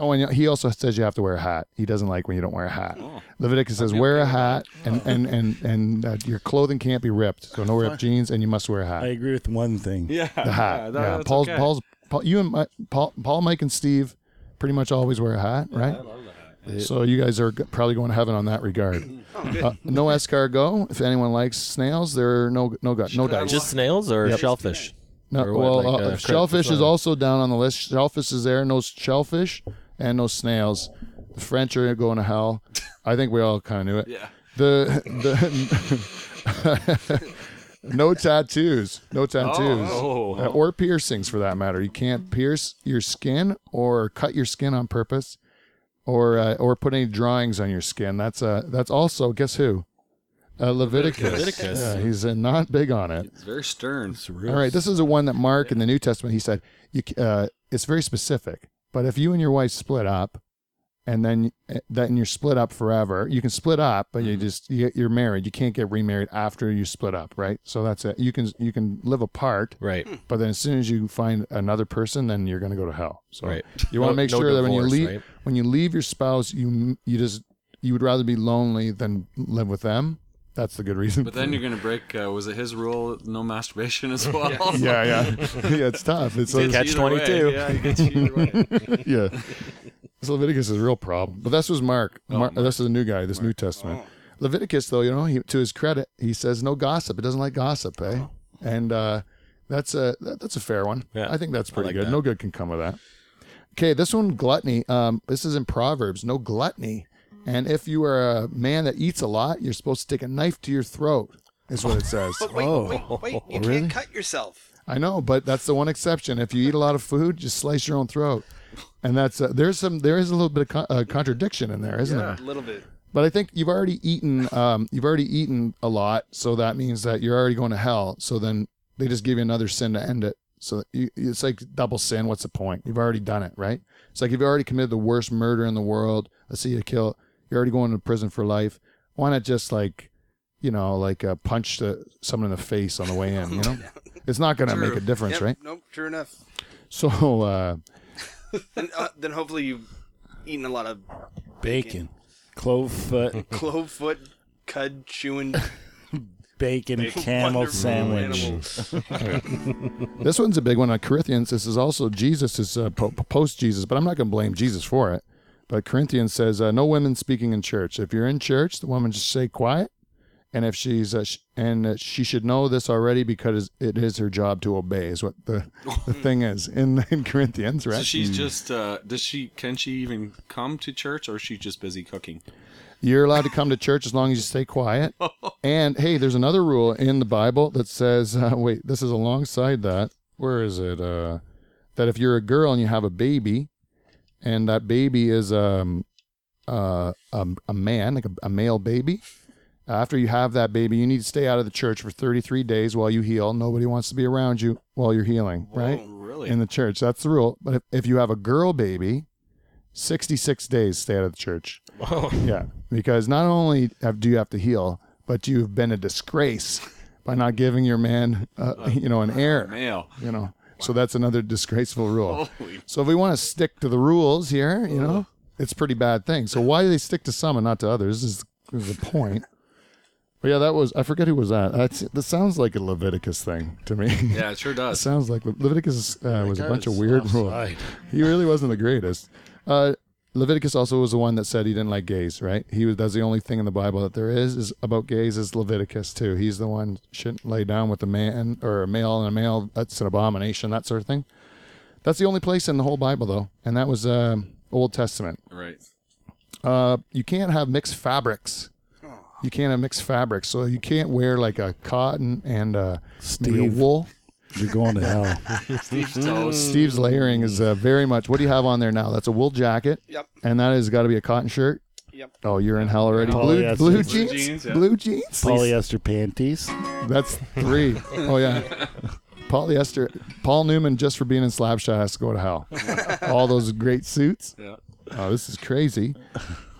Oh, and he also says you have to wear a hat. He doesn't like when you don't wear a hat. Oh. Leviticus says wear a hat and and and and uh, your clothing can't be ripped. So no ripped jeans, and you must wear a hat. I agree with one thing. Yeah. the hat. Yeah, that- yeah. Paul's okay. Paul's Paul, you and my, Paul, Paul, Mike, and Steve pretty much always wear a hat, right? I love that. So you guys are probably going to heaven on that regard. Uh, no escargot. If anyone likes snails, there are no no gut no dice. Just snails or shellfish? No, or what, well, like, uh, shellfish is also down on the list. Shellfish is there. No shellfish and no snails. The French are going to hell. I think we all kind of knew it. Yeah. The the no tattoos, no tattoos, Oh. Uh, or piercings for that matter. You can't pierce your skin or cut your skin on purpose, or uh, or put any drawings on your skin. That's uh that's also guess who. Uh, Leviticus. Leviticus. Yeah, he's uh, not big on it. It's very stern. All right, this is the one that Mark in the New Testament he said you c- uh, it's very specific. But if you and your wife split up, and then uh, then you're split up forever, you can split up, but you just you, you're married. You can't get remarried after you split up, right? So that's it. You can you can live apart, Right. but then as soon as you find another person, then you're going to go to hell. So Right. you want to No- make no sure that when you leave right? when you leave your spouse, you you just you would rather be lonely than live with them. That's the good reason. But then you're gonna break. Uh, was it his rule? No masturbation as well. yeah, yeah, yeah. It's tough. It's Gets Catch 22. Yeah, it gets you either way. yeah. So Leviticus is a real problem. But this was Mark. Mark, This is a new guy, this New Testament. Leviticus, though, you know, he, to his credit, he says no gossip. It doesn't like gossip, eh? And uh, that's a that, that's a fair one. Yeah, I think that's pretty like good. that. No good can come of that. Okay, this one gluttony. Um, this is in Proverbs. No gluttony. And if you are a man that eats a lot, you're supposed to take a knife to your throat. Is what it says. But wait, Oh. wait, wait! You Really? can't cut yourself. I know, but that's the one exception. If you eat a lot of food, just slice your own throat. And that's uh, there's some there is a little bit of con- uh, contradiction in there, isn't A there? A little bit. But I think you've already eaten um, you've already eaten a lot, so that means that you're already going to hell. So then they just give you another sin to end it. So you, it's like double sin. What's the point? You've already done it, right? It's like you've already committed the worst murder in the world. Let's say you kill. You're already going to prison for life. Why not just like, you know, like uh, punch the, someone in the face on the way in? You know, it's not going to make a difference, Yep, right? Nope. True enough. So uh, Then, uh, then hopefully you've eaten a lot of Bacon, clove foot, clove foot, cud chewing. bacon, camel sandwich. This one's a big one on Corinthians. This is also Jesus is uh, po- post Jesus, but I'm not going to blame Jesus for it. But Corinthians says uh, no women speaking in church. If you're in church, the woman just stay quiet, and if she's uh, sh- and uh, she should know this already because it is her job to obey. Is what the, the thing is in in Corinthians, right? So she's just. Uh, does she? Can she even come to church, or is she just busy cooking? You're allowed to come to church as long as you stay quiet. And hey, there's another rule in the Bible that says, uh, wait, this is alongside that. Where is it? Uh, that if you're a girl and you have a baby, and that baby is um, uh, a, a man, like a, a male baby, after you have that baby, you need to stay out of the church for 33 days while you heal. Nobody wants to be around you while you're healing, right? Really? In the church. That's the rule. But if, if you have a girl baby, 66 days stay out of the church. Oh, Yeah, because not only have, do you have to heal, but you've been a disgrace by not giving your man, uh, you know, an heir. Male. You know, so that's another disgraceful rule. Holy. So if we want to stick to the rules here, you know, it's a pretty bad thing. So why do they stick to some and not to others? Is, is the point. But yeah, that was I forget who was that. That's that sounds like a Leviticus thing to me. Yeah, it sure It does. sounds like Leviticus uh, was a bunch of weird rules. He really wasn't the greatest. Uh, Leviticus also was the one that said he didn't like gays, right? He was that's the only thing in the Bible that there is is about gays is Leviticus too. He's the one shouldn't lay down with a man or a male and a male. That's an abomination, that sort of thing. That's the only place in the whole Bible though, and that was um, Old Testament. Right. Uh, you can't have mixed fabrics. You can't have mixed fabrics, so you can't wear like a cotton and uh, maybe a wool. You're going to hell. Steve's toast. Steve's layering is uh, very much. What do you have on there now? That's a wool jacket. Yep. And that has got to be a cotton shirt. Yep. Oh, you're in hell already. Blue, Polyester. blue Blue jeans. jeans, yeah. Blue jeans. Polyester panties. That's three. Oh yeah. Polyester. Paul Newman, just for being in Slapshot, has to go to hell. All those great suits. Yeah. Oh, this is crazy.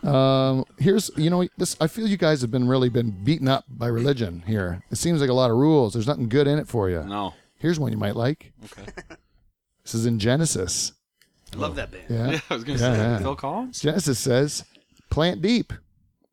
Um, here's you know this. I feel you guys have been really been beaten up by religion here. It seems like a lot of rules. There's nothing good in it for you. No. Here's one you might like. Okay. This is in Genesis. I love that band. Yeah. Yeah, I was gonna Yeah, say yeah. Phil Collins. Genesis says, plant deep.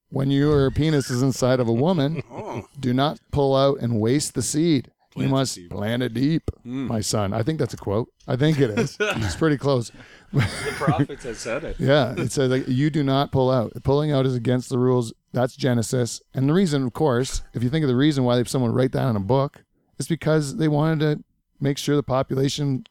When your penis is inside of a woman, Oh. do not pull out and waste the seed. you must plant it deep, hmm. my son. I think that's a quote. I think it is. it's pretty close. The prophets have said it. Yeah, it says like you do not pull out. Pulling out is against the rules. That's Genesis. And the reason, of course, if you think of the reason why someone write that in a book, it's because they wanted to make sure the population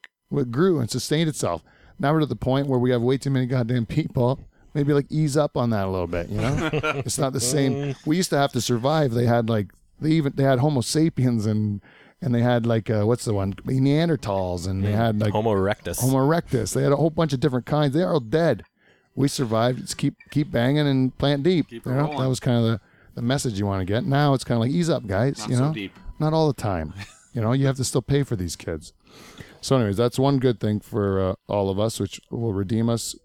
grew and sustained itself. Now we're to the point where we have way too many goddamn people. Maybe like ease up on that a little bit. You know, it's not the same. We used to have to survive. They had like they even they had Homo sapiens and and they had like uh, what's the one Neanderthals and they had like Homo erectus. Homo erectus. They had a whole bunch of different kinds. They are all dead. We survived. Just keep keep banging and plant deep. Keep you know, that was kind of the, the message you want to get. Now it's kind of like ease up, guys. Not you so know, deep. Not all the time. you know, you have to still pay for these kids. So, anyways, that's one good thing for uh, all of us, which will redeem us.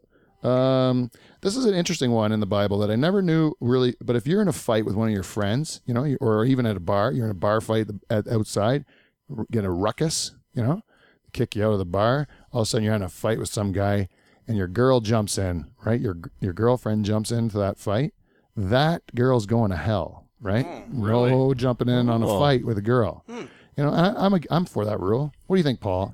Um, this is an interesting one in the Bible that I never knew really. But if you're in a fight with one of your friends, you know, or even at a bar, you're in a bar fight at, outside, get a ruckus, you know, kick you out of the bar. All of a sudden, you're in a fight with some guy, and your girl jumps in, right? Your your girlfriend jumps into that fight. That girl's going to hell, right? Hmm, no jumping in on a Oh. fight with a girl. Hmm. You know, I, I'm a, I'm for that rule. What do you think, Paul?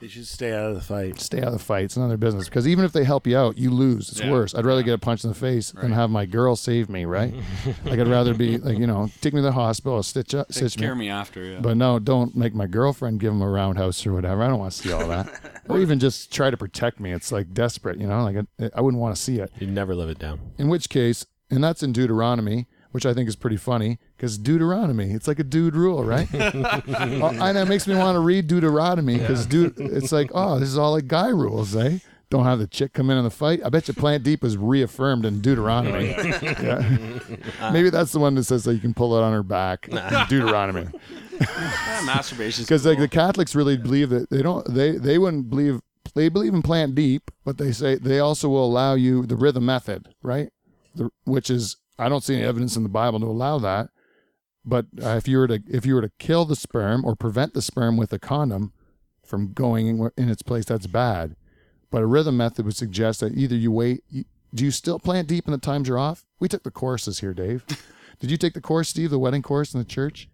They should stay out of the fight. Stay out of the fight. It's none of their business. Because even if they help you out, you lose. It's Yeah. worse. I'd rather get a punch in the face than have my girl save me, right? like I'd rather be like, you know, take me to the hospital, stitch up, Take stitch care of me. me after. Yeah. But no, don't make my girlfriend give him a roundhouse or whatever. I don't want to see all that. or even just try to protect me. It's like desperate, you know. Like I, I wouldn't want to see it. You'd never live it down. In which case, and that's in Deuteronomy, which I think is pretty funny because Deuteronomy, it's like a dude rule, right? oh, and it makes me want to read Deuteronomy because dude, it's like, oh, this is all like guy rules, eh? Don't have the chick come in on the fight. I bet you Plant Deep is reaffirmed in Deuteronomy. Yeah. Maybe that's the one that says that you can pull it on her back. Deuteronomy yeah, masturbation's because like the Catholics really believe that they don't they they wouldn't believe they believe in plant deep, but they say they also will allow you the rhythm method, right? The, which is I don't see any evidence in the Bible to allow that. But uh, if you were to if you were to kill the sperm or prevent the sperm with a condom from going in, in its place, that's bad. But a rhythm method would suggest that either you wait. You, do you still plant deep in the times you're off? We took the courses here, Dave. Did you take the course, Steve, the wedding course in the church?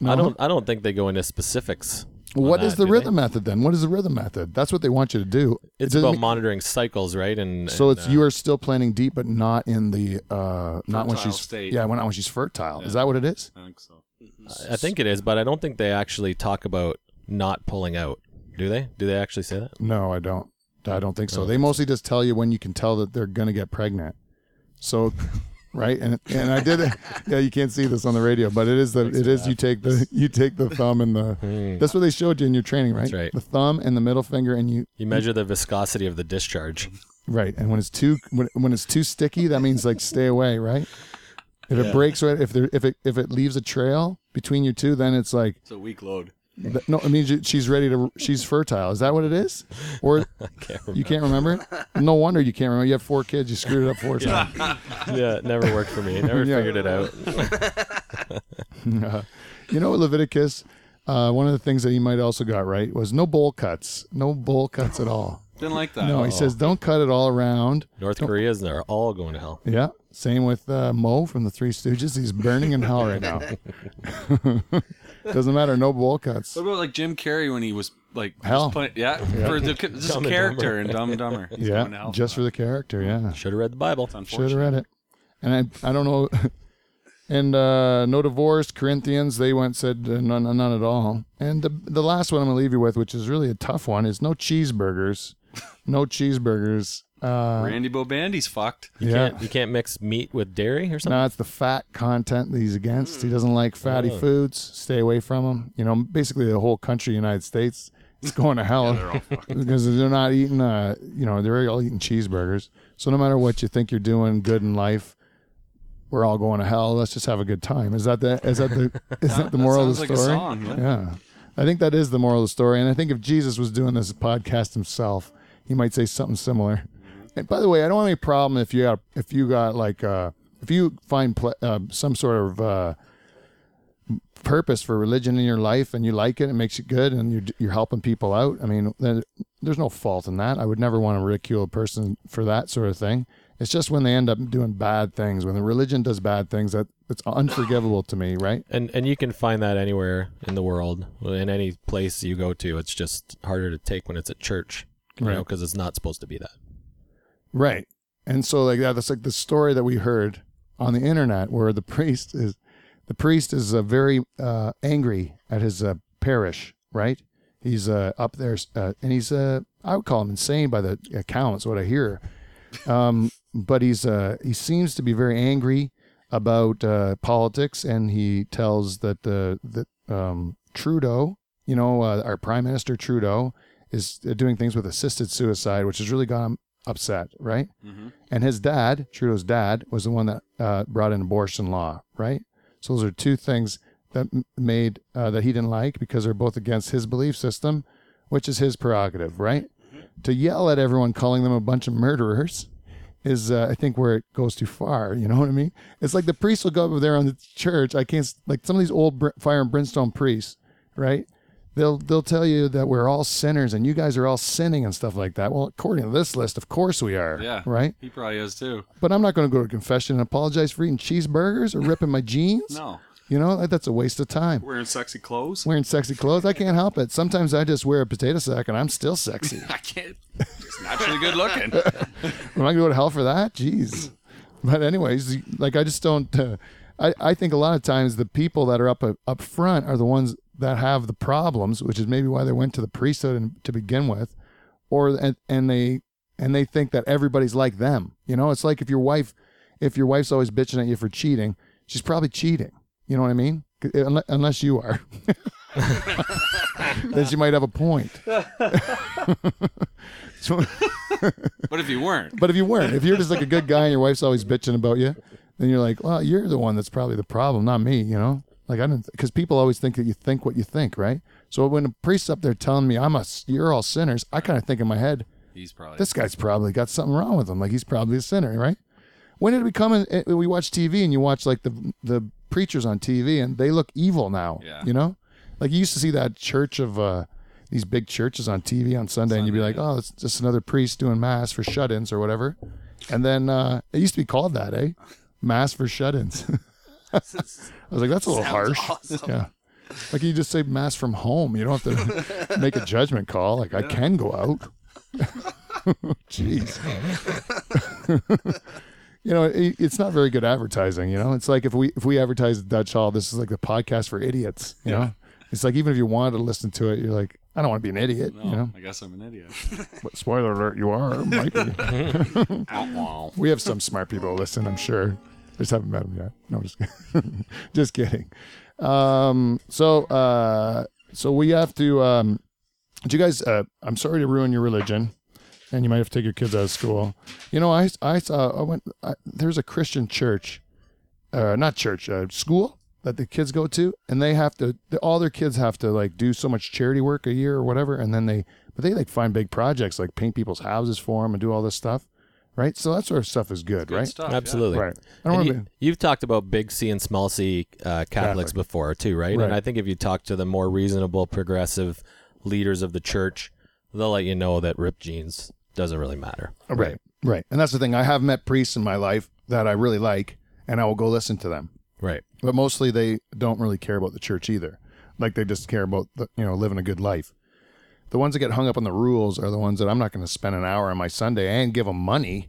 No. I don't. I don't think they go into specifics. On What is that, the do they? rhythm method then? What is the rhythm method? That's what they want you to do. It's doesn't about mean- monitoring cycles, right? And so and, it's uh, you are still planting deep, but not in the uh, not when she's state. yeah, when not when she's fertile. Is that what it is? I think so. I think it is, but I don't think they actually talk about not pulling out. Do they? Do they actually say that? No, I don't. I don't think so. They mostly just tell you when you can tell that they're gonna get pregnant. So, right, and and I did it. Yeah, you can't see this on the radio, but it is the it is you take the you take the thumb and the. That's what they showed you in your training, right? That's right. The thumb and the middle finger, and you You measure the viscosity of the discharge. Right, and when it's too when, when it's too sticky, that means like stay away, right? If it breaks, right? If there if it if it leaves a trail between you two, then it's like It's a weak load. Th- no. It means she's ready to. She's fertile. Is that what it is? Or you can't remember? No wonder you can't remember. You have four kids. You screwed it up four times. yeah, it never worked for me. Never Yeah. figured it out. You know, Leviticus. Uh, one of the things that he might also got right was no bowl cuts. No bowl cuts at all. Didn't like that. No, he says don't cut it all around. North Korea's they're all going to hell. Yeah. Same with uh, Moe from the Three Stooges. He's burning in hell right now. Doesn't matter. No bowl cuts. What about like Jim Carrey when he was like just Hell. playing- yeah, for the just Dumb a and character in Dumb and Dumber. He's Yeah, hell just for the character. Yeah, Should have read the Bible. It's should have read it. And I, I don't know. and uh, no divorce. Corinthians, they went said uh, none, none at all. And the the last one I'm gonna leave you with, which is really a tough one, is no cheeseburgers. No cheeseburgers. Uh, Randy Bobandy's fucked. You yeah. can't you can't mix meat with dairy or something. No, it's the fat content that he's against. He doesn't like fatty Oh. foods. Stay away from them. You know, basically the whole country, United States, is going to hell because they're not eating. Uh, you know, they're all eating cheeseburgers. So no matter what you think you're doing good in life, we're all going to hell. Let's just have a good time. Is that the is that the is that the That moral of sounds the like a story? song, yeah. yeah, I think that is the moral of the story. And I think if Jesus was doing this podcast himself, he might say something similar. And by the way, I don't have any problem if you got if you got like uh, if you find pl- uh, some sort of uh, purpose for religion in your life and you like it, it makes you good, and you're you're helping people out. I mean, there's no fault in that. I would never want to ridicule a person for that sort of thing. It's just when they end up doing bad things, when the religion does bad things, that it's unforgivable to me, right? And and you can find that anywhere in the world, in any place you go to. It's just harder to take when it's at church, you Right. because it's not supposed to be that. Right. And so like that, that's like the story that we heard on the internet where the priest is, the priest is uh, very uh, angry at his uh, parish, right? He's uh, up there, uh, and he's uh, I would call him insane by the accounts what I hear, um, but he's uh, he seems to be very angry about uh, politics, and he tells that the that um, Trudeau, you know, uh, our Prime Minister Trudeau, is uh, doing things with assisted suicide, which has really got him upset, right? And his dad, Trudeau's dad, was the one that uh, brought in abortion law, right? So those are two things that made uh, that he didn't like because they're both against his belief system, which is his prerogative, right? To yell at everyone, calling them a bunch of murderers, is uh, I think where it goes too far. You know what I mean? It's like the priest will go over there on the church. I can't like some of these old br- fire and brimstone priests, right? They'll they'll tell you that we're all sinners and you guys are all sinning and stuff like that. Well, according to this list, of course we are. Yeah. Right. He probably is too. But I'm not going to go to confession and apologize for eating cheeseburgers or ripping my jeans. No. You know, that's a waste of time. Wearing sexy clothes. Wearing sexy clothes, I can't help it. Sometimes I just wear a potato sack and I'm still sexy. I can't. Just naturally good looking. Am I going to go to hell for that? Jeez. But anyways, like I just don't. Uh, I I think a lot of times the people that are up up front are the ones that have the problems, which is maybe why they went to the priesthood to begin with, or and, and they and they think that everybody's like them. You know, it's like if your wife, if your wife's always bitching at you for cheating, she's probably cheating. You know what I mean? Unless you are, then she might have a point. So- But if you weren't, but if you weren't, if you're just like a good guy and your wife's always bitching about you, then you're like, well, you're the one that's probably the problem, not me, you know? Like I don't, because people always think that you think what you think, right? So when a priest's up there telling me I'm a, you're all sinners, I kind of think in my head, he's probably. this guy's probably got something wrong with him. Like he's probably a sinner, right? When did we come in? eh, We watch TV and you watch like the the preachers on TV and they look evil now. Yeah. You know, like you used to see that church of uh, these big churches on TV on Sunday, and you'd be like, oh, it's just another priest doing mass for shut-ins or whatever. And then uh, it used to be called that, eh? Mass for shut-ins. I was like, that's a little Sounds harsh. awesome. Yeah. Like you just say mass from home. You don't have to make a judgment call. Like I can go out. Jeez. you know, it, it's not very good advertising. You know, it's like if we if we advertise Dutch Hall, this is like the podcast for idiots. You know, it's like even if you wanted to listen to it, you're like, I don't want to be an idiot. no, You know, I guess I'm an idiot. but spoiler alert, you are. Might be. we have some smart people listen, I'm sure. Just haven't met them yet. No, I'm just kidding. just kidding. Um, so, uh, so we have to. Um, do you guys? Uh, I'm sorry to ruin your religion, and you might have to take your kids out of school. You know, I I saw I went. I, there's a Christian church, uh, not church, uh, school that the kids go to, and they have to. All their kids have to like do so much charity work a year or whatever, and then they. But they like find big projects like paint people's houses for them and do all this stuff, right? So that sort of stuff is good, Good right? stuff. yeah. Absolutely. Right. I don't And want you, you've talked about big C and small C uh, Catholics Catholic. before too, right? Right. And I think if you talk to the more reasonable, progressive leaders of the church, they'll let you know that ripped jeans doesn't really matter. Right. Right. And that's the thing. I have met priests in my life that I really like, and I will go listen to them. Right. But mostly they don't really care about the church either. Like they just care about the, you know living a good life. The ones that get hung up on the rules are the ones that I'm not going to spend an hour on my Sunday and give them money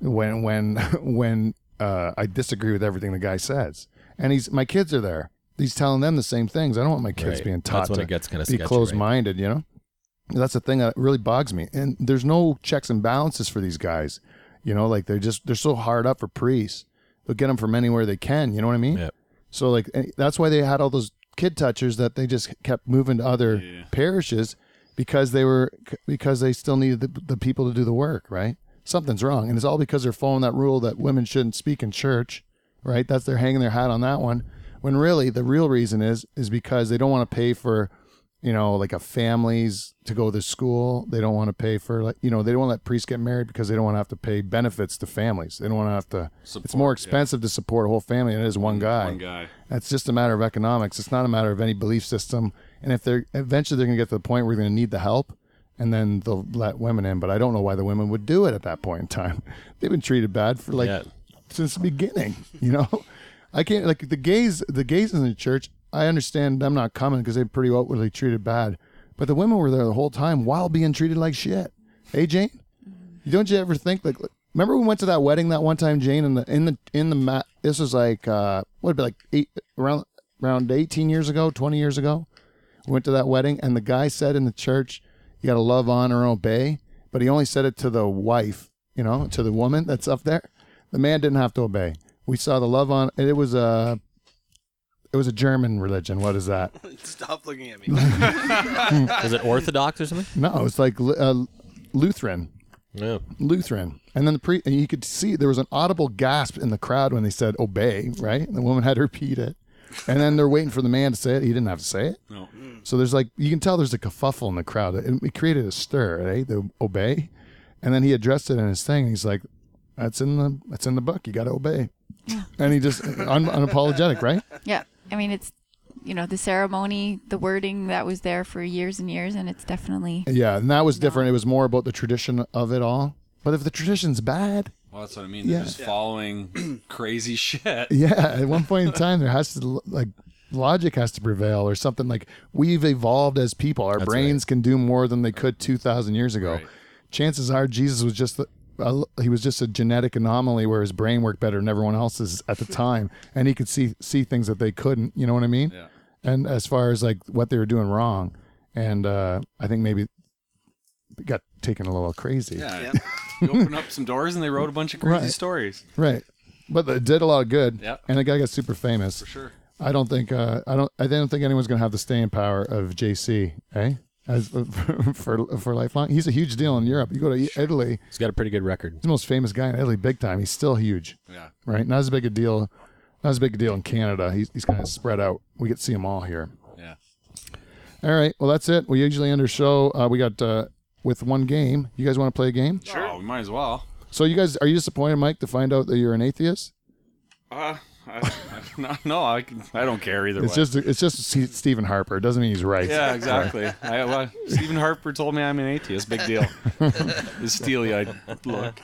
when when when uh, I disagree with everything the guy says. And he's my kids are there. He's telling them the same things. I don't want my kids Right. being taught That's when to it gets kinda be sketchy, closed minded. You know, that's the thing that really bugs me. And there's no checks and balances for these guys. You know, like they're just they're so hard up for priests. They'll get them from anywhere they can. You know what I mean? Yep. So like eh, that's why they had all those kid touchers that they just kept moving to other parishes because they were because they still needed the, the people to do the work, right? Something's wrong, and it's all because they're following that rule that women shouldn't speak in church, right? That's they're hanging their hat on that one. When really the real reason is is because they don't want to pay for, you know, like a families to go to school. They don't want to pay for like you know they don't want to let priests get married because they don't want to have to pay benefits to families. They don't want to have to. it's Support, more yeah. expensive to support a whole family than it is one guy. One guy. It's just a matter of economics. It's not a matter of any belief system. And if they're eventually they're going to get to the point where they're going to need the help, and then they'll let women in. But I don't know why the women would do it at that point in time. They've been treated bad for like Yeah. since the beginning. You know, I can't like the gays. The gays in the church. I understand them not coming because they're pretty outwardly treated bad, but the women were there the whole time while being treated like shit. Hey, Jane, don't you ever think like? Remember we went to that wedding that one time, Jane, in the in the in the mat. This was like uh, what would be like eight around around eighteen years ago, twenty years ago. We went to that wedding, and the guy said in the church, "You got to love, honor, and obey," but he only said it to the wife, you know, to the woman that's up there. The man didn't have to obey. We saw the love on. and It was a it was a German religion. What is that? Stop looking at me. Was it Orthodox or something? No, it's like uh, Lutheran. Yeah. Lutheran. And then the pre and you could see there was an audible gasp in the crowd when they said obey, right? And the woman had to repeat it. And then they're waiting for the man to say it. He didn't have to say it. No. So there's like you can tell there's a kerfuffle in the crowd. It, it created a stir, right? The obey. And then he addressed it in his thing. He's like, That's in the that's in the book. You gotta obey. And he just un, unapologetic, right? Yeah. I mean, it's, you know, the ceremony, the wording that was there for years and years, and it's definitely. Yeah, and that was different. It was more about the tradition of it all. But if the tradition's bad, Well, that's what I mean. They're Yeah. just following crazy shit. Yeah, at one point in time, there has to like logic has to prevail or something. Like we've evolved as people. Our brains can do more than they could two thousand years ago. Right. Chances are Jesus was just the, uh, he was just a genetic anomaly where his brain worked better than everyone else's at the time, and he could see see things that they couldn't. You know what I mean? Yeah. And as far as like what they were doing wrong, and uh, I think maybe it got taken a little crazy. Yeah. Yeah. you open up some doors and they wrote a bunch of crazy Right. stories. Right. But it did a lot of good. Yep. And the guy got super famous. For sure. I don't think uh, I don't I don't think anyone's gonna have the staying power of JC, eh? As for for lifelong, he's a huge deal in Europe. You go to Italy, He's got a pretty good record. he's the most famous guy in Italy, big time. He's still huge, Yeah. right? Not as big a deal, not as big a deal in Canada. He's he's kind of spread out. We get to see him all here. Yeah. All right, well that's it. We usually end our show. Uh, we got uh, with one game. You guys want to play a game? Sure. Oh, we might as well. So you guys are you disappointed, Mike, to find out that you're an atheist? Uh, I, I, no, no, I, can- I don't care either It's way. just it's just Stephen Harper. It doesn't mean he's right. yeah, exactly. I, well, Stephen Harper told me I'm an atheist. Big deal. His steely-eyed look.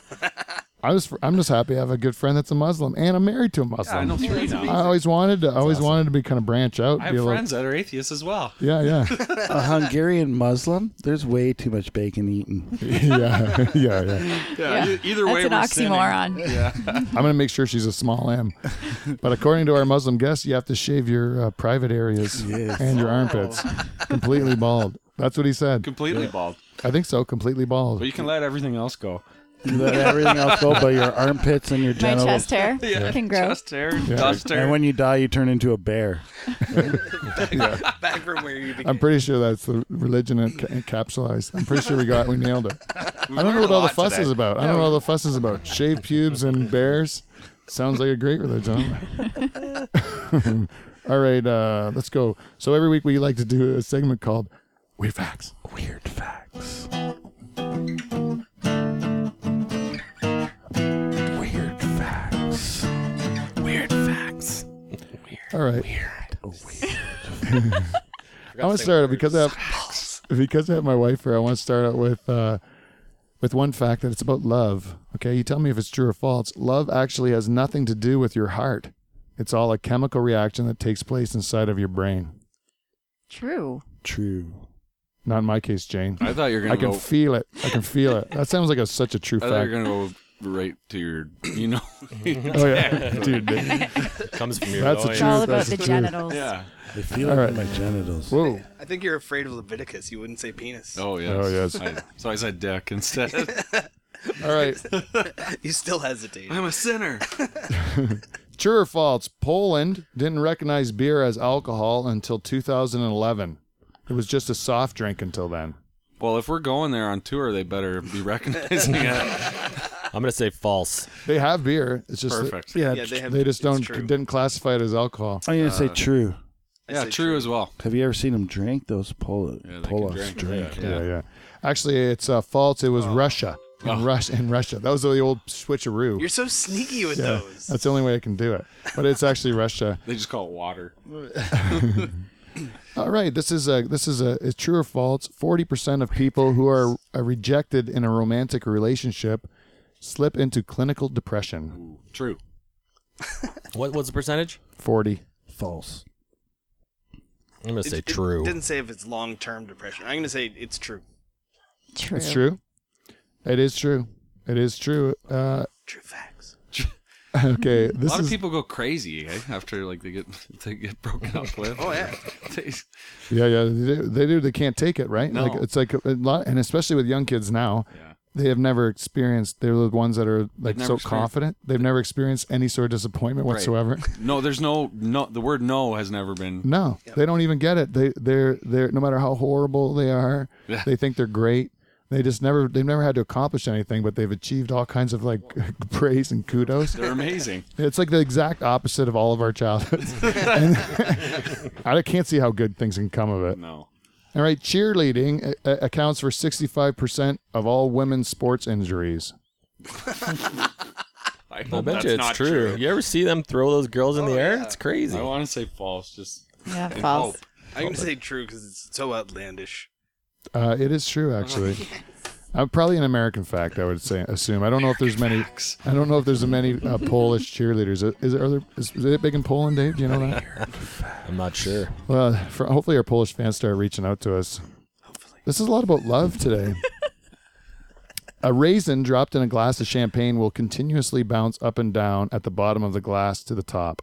I was I'm just happy I have a good friend that's a Muslim and I'm married to a Muslim. Yeah, I know three now. I always wanted to. I always wanted to be kind of branch out. I have be a little- friends that are atheists as well. Yeah, yeah, A Hungarian Muslim? There's way too much bacon eaten. yeah, yeah, yeah. Yeah. Yeah. e- Either way, That's an we're oxymoron. Sinning. Yeah. I'm gonna make sure she's a small M. But according to our Muslim guests, you have to shave your uh, private areas Yes. and your armpits completely bald. That's what he said. Completely bald. I think so. Completely bald. But you can let everything else go. You let everything else go but your armpits and your My genitals. chest hair can grow. Chest hair, dust hair. And when you die, you turn into a bear. Back from where you began. I'm pretty sure that's the religion enca- encapsulized. I'm pretty sure we got we nailed it. I don't know what all the fuss today. is about. I don't know what all the fuss is about. Shaved pubes and bears. Sounds like a great religion. all right, uh, let's go. So every week we like to do a segment called Weird Facts. Weird facts. All right. Weird. I want to start out because I have because I have my wife here. I want to start out with uh, with one fact that it's about love. Okay, you tell me if it's true or false. Love actually has nothing to do with your heart. It's all a chemical reaction that takes place inside of your brain. True. True. Not in my case, Jane. I thought you were I gonna go. I can go. feel it. I can feel it. That sounds like a, such a true I thought you fact. were gonna go right to your. You know. Oh yeah, dude. Comes from your That's a loins. It's all about that's the the truth. genitals. yeah. I feel All it right. in my genitals. Whoa. I think you're afraid of Leviticus. You wouldn't say penis. Oh yes. Oh, yes. I, so I said dick instead. All right. You still hesitate. I'm a sinner. True or false? Poland didn't recognize beer as alcohol until 2011. It was just a soft drink until then. Well, if we're going there on tour, they better be recognizing it. I'm gonna say false. They have beer. It's just that Perfect. Yeah, Yeah, they have. they just it's don't true. didn't classify it as alcohol. I'm gonna say true. I Yeah, say true as well. Have you ever seen them drink those Pol- Yeah, they can Polacks drink. drink? Yeah. Yeah, yeah. Actually, it's uh, false. It was Russia. In Oh. Russia, in Russia. That was the old switcheroo. You're so sneaky with yeah, those. that's the only way I can do it. But it's actually Russia. They just call it water. All right, this is a this is a is true or false. Forty percent of people who are uh, rejected in a romantic relationship slip into clinical depression. True. What what's the percentage? Forty. False. I'm gonna say It- true. It didn't say if it's long term depression. I'm gonna say it's true. True. It's true. It is true. It is true. Uh, True facts. okay, A this lot is of people go crazy eh? after like they get they get broken up with. Oh yeah. They- yeah, yeah. They do. They, do, they can't take it, right? No. Like it's like a lot, and especially with young kids now, yeah. They have never experienced. They're the ones that are like so confident. They've never experienced any sort of disappointment Right. whatsoever. No, there's no no. The word no has never been. No, they don't even get it. They they're they're no matter how horrible they are, Yeah. they think they're great. They just never they've never had to accomplish anything, but they've achieved all kinds of like praise and kudos. They're amazing. It's like the exact opposite of all of our childhoods. And I can't see how good things can come of it. No. All right, cheerleading uh, accounts for 65% of all women's sports injuries. I, I hope bet that's you it's not true. You ever see them throw those girls in the air? It's crazy. I want to say false. Just Yeah, in false. hope. I'm gonna say true because it's so outlandish. Uh, it is true, actually. Uh, probably an American fact, I would say. Assume. I don't know if there's many. I don't know if there's many uh, Polish cheerleaders. Is it? Are there? Is, is it big in Poland, Dave? Do you know that? I'm not sure. Well, for, hopefully our Polish fans start reaching out to us. Hopefully. This is a lot about love today. a raisin dropped in a glass of champagne will continuously bounce up and down at the bottom of the glass to the top.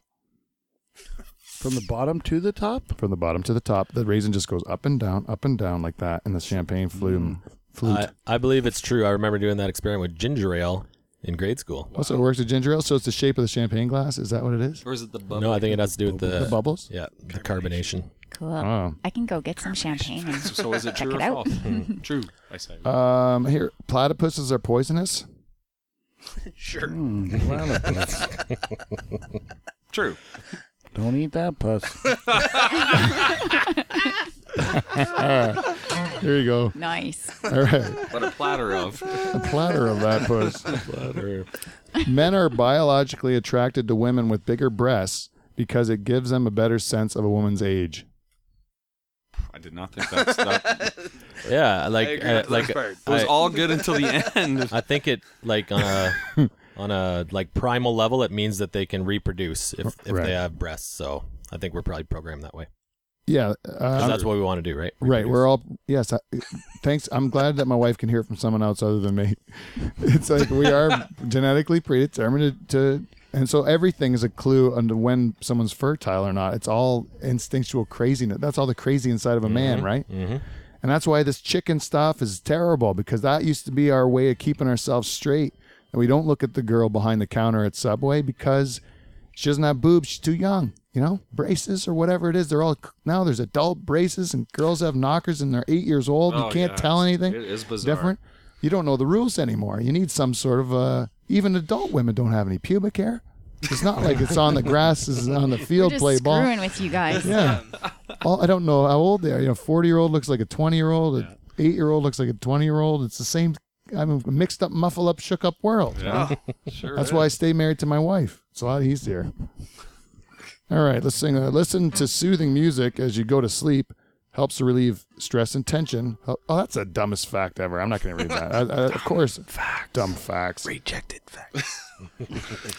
From the bottom to the top? From the bottom to the top, the raisin just goes up and down, up and down like that, and the champagne flume. Flute. I, I believe it's true. I remember doing that experiment with ginger ale in grade school. Oh, so it works with ginger ale. So it's the shape of the champagne glass. Is that what it is? Or is it the bubble? No, I think it has to do with the, The bubbles. yeah, the carbonation. Cool. Oh. I can go get some champagne and So is it check true it or out. false? true. I say. Um, here, platypuses are poisonous. Sure. Platypus. true. Don't eat that puss. Here you go. Nice. All right, What a platter of. a platter of that puss. Men are biologically attracted to women with bigger breasts because it gives them a better sense of a woman's age. I did not think that's that. Yeah, like I agree uh, like part. It was I- all good until the end. I think it like on a on a like primal level, it means that they can reproduce if if Right. they have breasts. So I think we're probably programmed that way. Yeah, uh, that's what we want to do, right? right. We're all yes. I, thanks. I'm glad that my wife can hear from someone else other than me. It's like we are genetically predetermined to, to and so everything is a clue onto when someone's fertile or not. It's all instinctual craziness. That's all the crazy inside of a man, right? Mhm. And that's why this chicken stuff is terrible because that used to be our way of keeping ourselves straight. And we don't look at the girl behind the counter at Subway because she doesn't have boobs. She's too young, you know, braces or whatever it is. They're all now there's adult braces and girls have knockers and they're eight years old. you Oh, can't yeah, tell anything It is bizarre. different. You don't know the rules anymore. You need some sort of uh even adult women don't have any pubic hair. It's not like it's on the grass, is on the We're field just play ball. screwing with you guys. Yeah. Well, I don't know how old they are. You know, 40 year old looks like a 20 year old. An eight year old looks like a 20 year old. It's the same. I'm a mixed up, muffle up, shook up world. Yeah. sure. That's is. why I stay married to my wife. It's a lot easier. All right, let's sing. Uh, listen to soothing music as you go to sleep. Helps to relieve stress and tension. Oh, oh, that's the dumbest fact ever. I'm not going to read that. I, I, of course, facts. dumb facts. Rejected facts.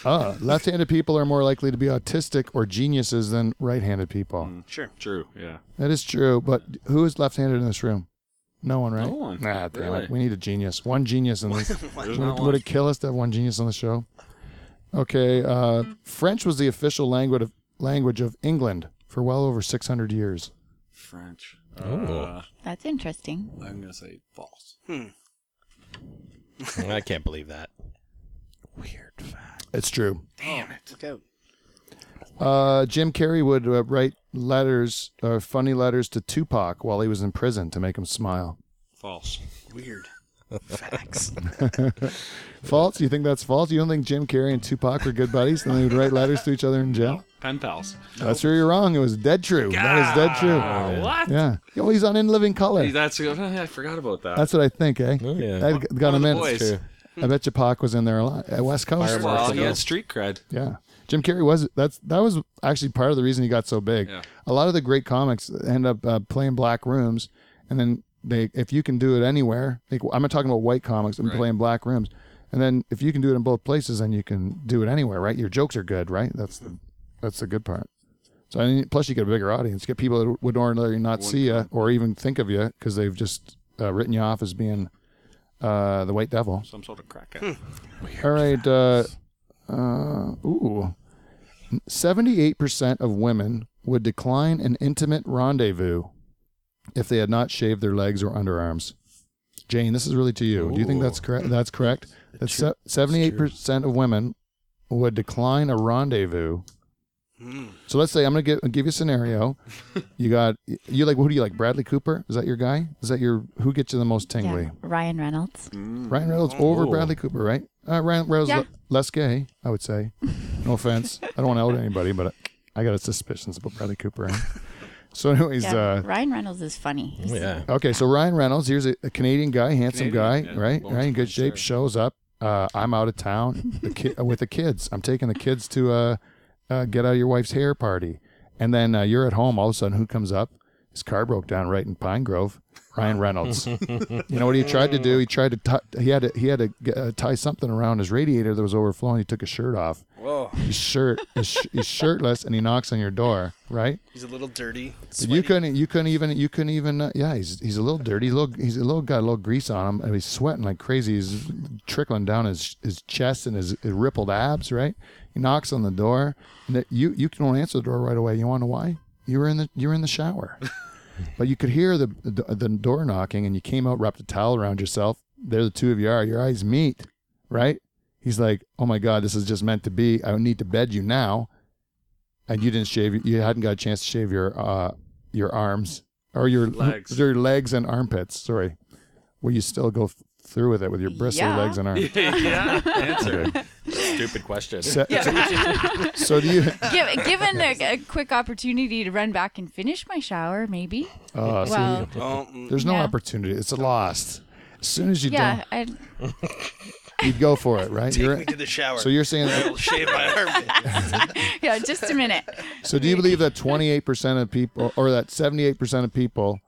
Uh, left-handed people are more likely to be autistic or geniuses than right-handed people. Sure. True. Yeah. That is true, but who is left-handed in this room? No one, right? No one. Nah, damn Really? it. We need a genius. One genius in this. There's would, not it, would it kill us to have one genius on the show? Okay. Uh, French was the official language of, language of England for well over 600 years. French. Oh. Uh, That's interesting. I'm gonna say false. Hmm. I can't believe that. Weird fact. It's true. Damn it. Look out. Uh, Jim Carrey would uh, write letters, uh, funny letters to Tupac while he was in prison to make him smile. False. Weird. Facts. False? You think that's false? You don't think Jim Carrey and Tupac were good buddies and they would write letters to each other in jail? Pen pals. That's where you're wrong. It was dead true. That is dead true. What? Yeah. Oh, he's on In Living Color. Hey, that's I forgot about that. That's what I think, eh? Oh, yeah. I got One him in. the I bet you Pac was in there a lot. At West Coast. Fireworks. well, he had street cred. Yeah. Jim Carrey was that's that was actually part of the reason he got so big. Yeah. A lot of the great comics end up uh, playing black rooms, and then they if you can do it anywhere. Like I'm not talking about white comics. I'm Right. playing black rooms, and then if you can do it in both places, then you can do it anywhere, right? Your jokes are good, right? That's the that's the good part. So I mean, plus you get a bigger audience, get people that would ordinarily not see you or even think of you because they've just uh, written you off as being uh, the white devil. Some sort of crackhead. All right. Uh, uh, ooh. 78% of women would decline an intimate rendezvous if they had not shaved their legs or underarms. Jane, this is really to you. Do you think that's correct? That's correct. That's se- 78% of women would decline a rendezvous. So let's say I'm gonna give, give you a scenario. You got you like who do you like? Bradley Cooper? Is that your guy? Is that your who gets you the most tingly? Yeah. Ryan Reynolds. Ryan Reynolds over Bradley Cooper, right? Uh, Ryan Reynolds Yeah. le- less gay, I would say. No offense. I don't want to out anybody, but I got a suspicions about Bradley Cooper. Eh? So, anyways, Yeah. uh, Ryan Reynolds is funny. He's- Yeah. okay. So Ryan Reynolds, here's a, a Canadian guy, handsome Canadian, guy, yeah. right? Right, in good shape. Fishburne. Shows up. Uh, I'm out of town the ki- with the kids. I'm taking the kids to uh, uh, get out of your wife's hair party, and then uh, you're at home. All of a sudden, who comes up? His car broke down right in Pine Grove. Ryan Reynolds. you know what he tried to do? He tried to t- he had to he had to get, uh, tie something around his radiator that was overflowing. He took his shirt off. Whoa, His shirt is sh- he's shirtless and he knocks on your door. Right? he's a little dirty. Sweaty. you couldn't you couldn't even you couldn't even uh, yeah he's he's a little dirty. He's a little he's a little got a little grease on him and he's sweating like crazy. He's trickling down his his chest and his, his rippled abs. Right? He knocks on the door and that you you don't answer the door right away. You want to know why? You were in the you were in the shower. But you could hear the, the the door knocking, and you came out, wrapped a towel around yourself. There, the two of you are. Your eyes meet, right? He's like, "Oh my God, this is just meant to be. I need to bed you now." And you didn't shave. You hadn't got a chance to shave your uh your arms or your Legs. your legs and armpits. Sorry, will you still go through with it with your bristly Yeah. legs and arms? yeah. Answer. Okay. Stupid question. So, so do you? Give, given a, a quick opportunity to run back and finish my shower, maybe. Oh, so Well, you- mm, there's no Yeah. opportunity. It's a lost. As soon as you yeah, I, don't, you'd go for it, right? take You're- me to the shower. so you're saying I'll shave my armpits. yeah. Just a minute. So do you believe that 28% of people or that 78% of people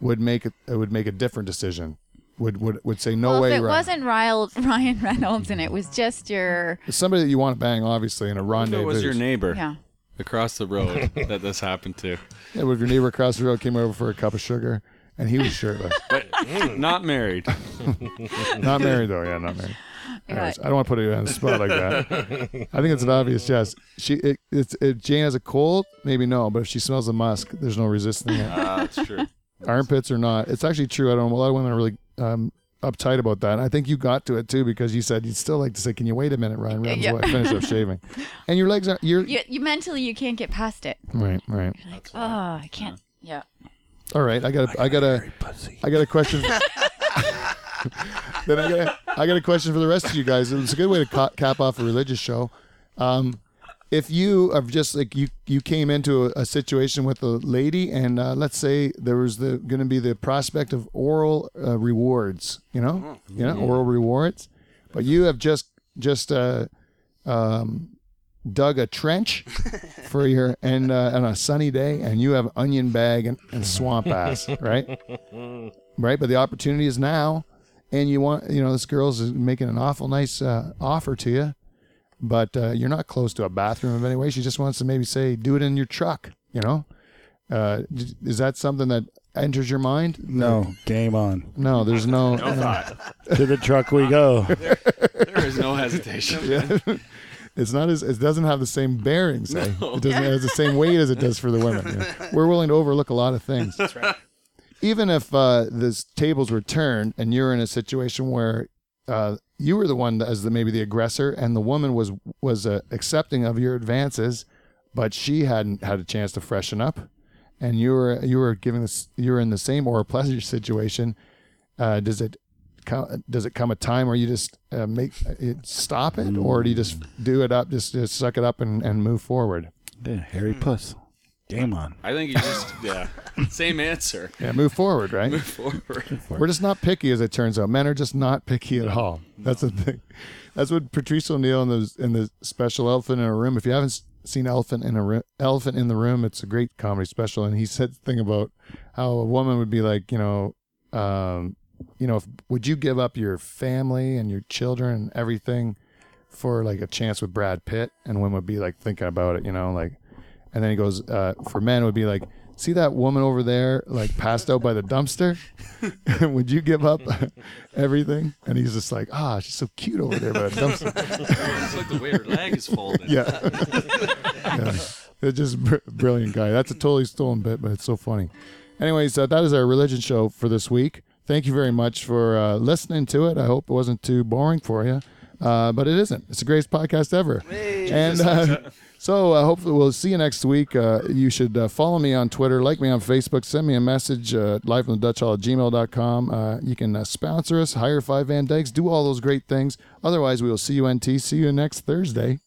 would make it would make a different decision? Would would would say no well, way if it Ryan. wasn't Ryan, Ryan Reynolds and it was just your It's somebody that you want to bang obviously in a If rendezvous. it was your neighbor yeah. across the road that this happened to, Yeah, if your neighbor across the road came over for a cup of sugar and he was shirtless. but not married. not married though, yeah, not married. Yeah. Anyways, I don't want to put you on the spot like that. I think it's an obvious yes. She it, it's if Jane has a cold, maybe no, but if she smells the musk, there's no resisting it. Ah, that's true. Armpits or not. It's actually true. I don't. A lot of women are really um, uptight about that. And I think you got to it too because you said you'd still like to say, "Can you wait a minute, Ryan Reynolds, Yeah. finish up shaving?" And your legs are you're You, you mentally you can't get past it. right, right. You're Like, oh, I can't. Yeah. All right, I got a, I got a, I got a question. then I got, a, I got a question for the rest of you guys. It's a good way to ca- cap off a religious show. Um, if you have just like you, you came into a, a situation with a lady, and uh, let's say there was the going to be the prospect of oral uh, rewards. You know, you know, oral rewards, but you have just just uh, um, dug a trench for your and uh, on a sunny day, and you have onion bag and, and swamp ass, right? Right, but the opportunity is now, and you want you know this girl's making an awful nice uh, offer to you, but uh, you're not close to a bathroom of any way. She just wants to maybe say, do it in your truck. You know, uh, is that something that enters your mind? No, game on. No, there's no. To the truck we go. There is no hesitation. It's not as it doesn't have the same bearings. eh? It doesn't have the same weight as it does for the women. you know. We're willing to overlook a lot of things. That's right. Even if uh, the tables were turned and you're in a situation where uh, you were the one as the maybe the aggressor and the woman was was uh, accepting of your advances, but she hadn't had a chance to freshen up, and you were you were giving this you were in the same or a pleasure situation. Uh, does it come, does it come a time where you just uh, make it stop it, or do you just do it up, just, just suck it up and, and move forward? Yeah, hairy puss. Game on. I think you just yeah. Same answer. Yeah, move forward, right? Move forward. We're just not picky, as it turns out. Men are just not picky at all. That's the thing. That's what Patrice O'Neal in the in the special Elephant in a Room. If you haven't seen Elephant in a Ro- Elephant in the Room, it's a great comedy special. And he said the thing about how a woman would be like, you know, um, you know, if, would you give up your family and your children and everything for like a chance with Brad Pitt? And women would be like thinking about it, you know, like. And then he goes, uh, for men, it would be like, see that woman over there, like passed out by the dumpster? would you give up everything? And he's just like, ah, she's so cute over there by the dumpster. it's like the way her leg is folded. yeah. yeah. It's just br- brilliant guy. That's a totally stolen bit, but it's so funny. Anyways, uh, that is our religion show for this week. Thank you very much for uh, listening to it. I hope it wasn't too boring for you, uh, but it isn't. It's the greatest podcast ever. and uh, so uh, hopefully we'll see you next week. Uh, you should uh, follow me on Twitter, like me on Facebook, send me a message, uh, at gmail.com. Uh, you can uh, sponsor us, hire Five Van Dykes, do all those great things. Otherwise, we will see you NT. See you next Thursday.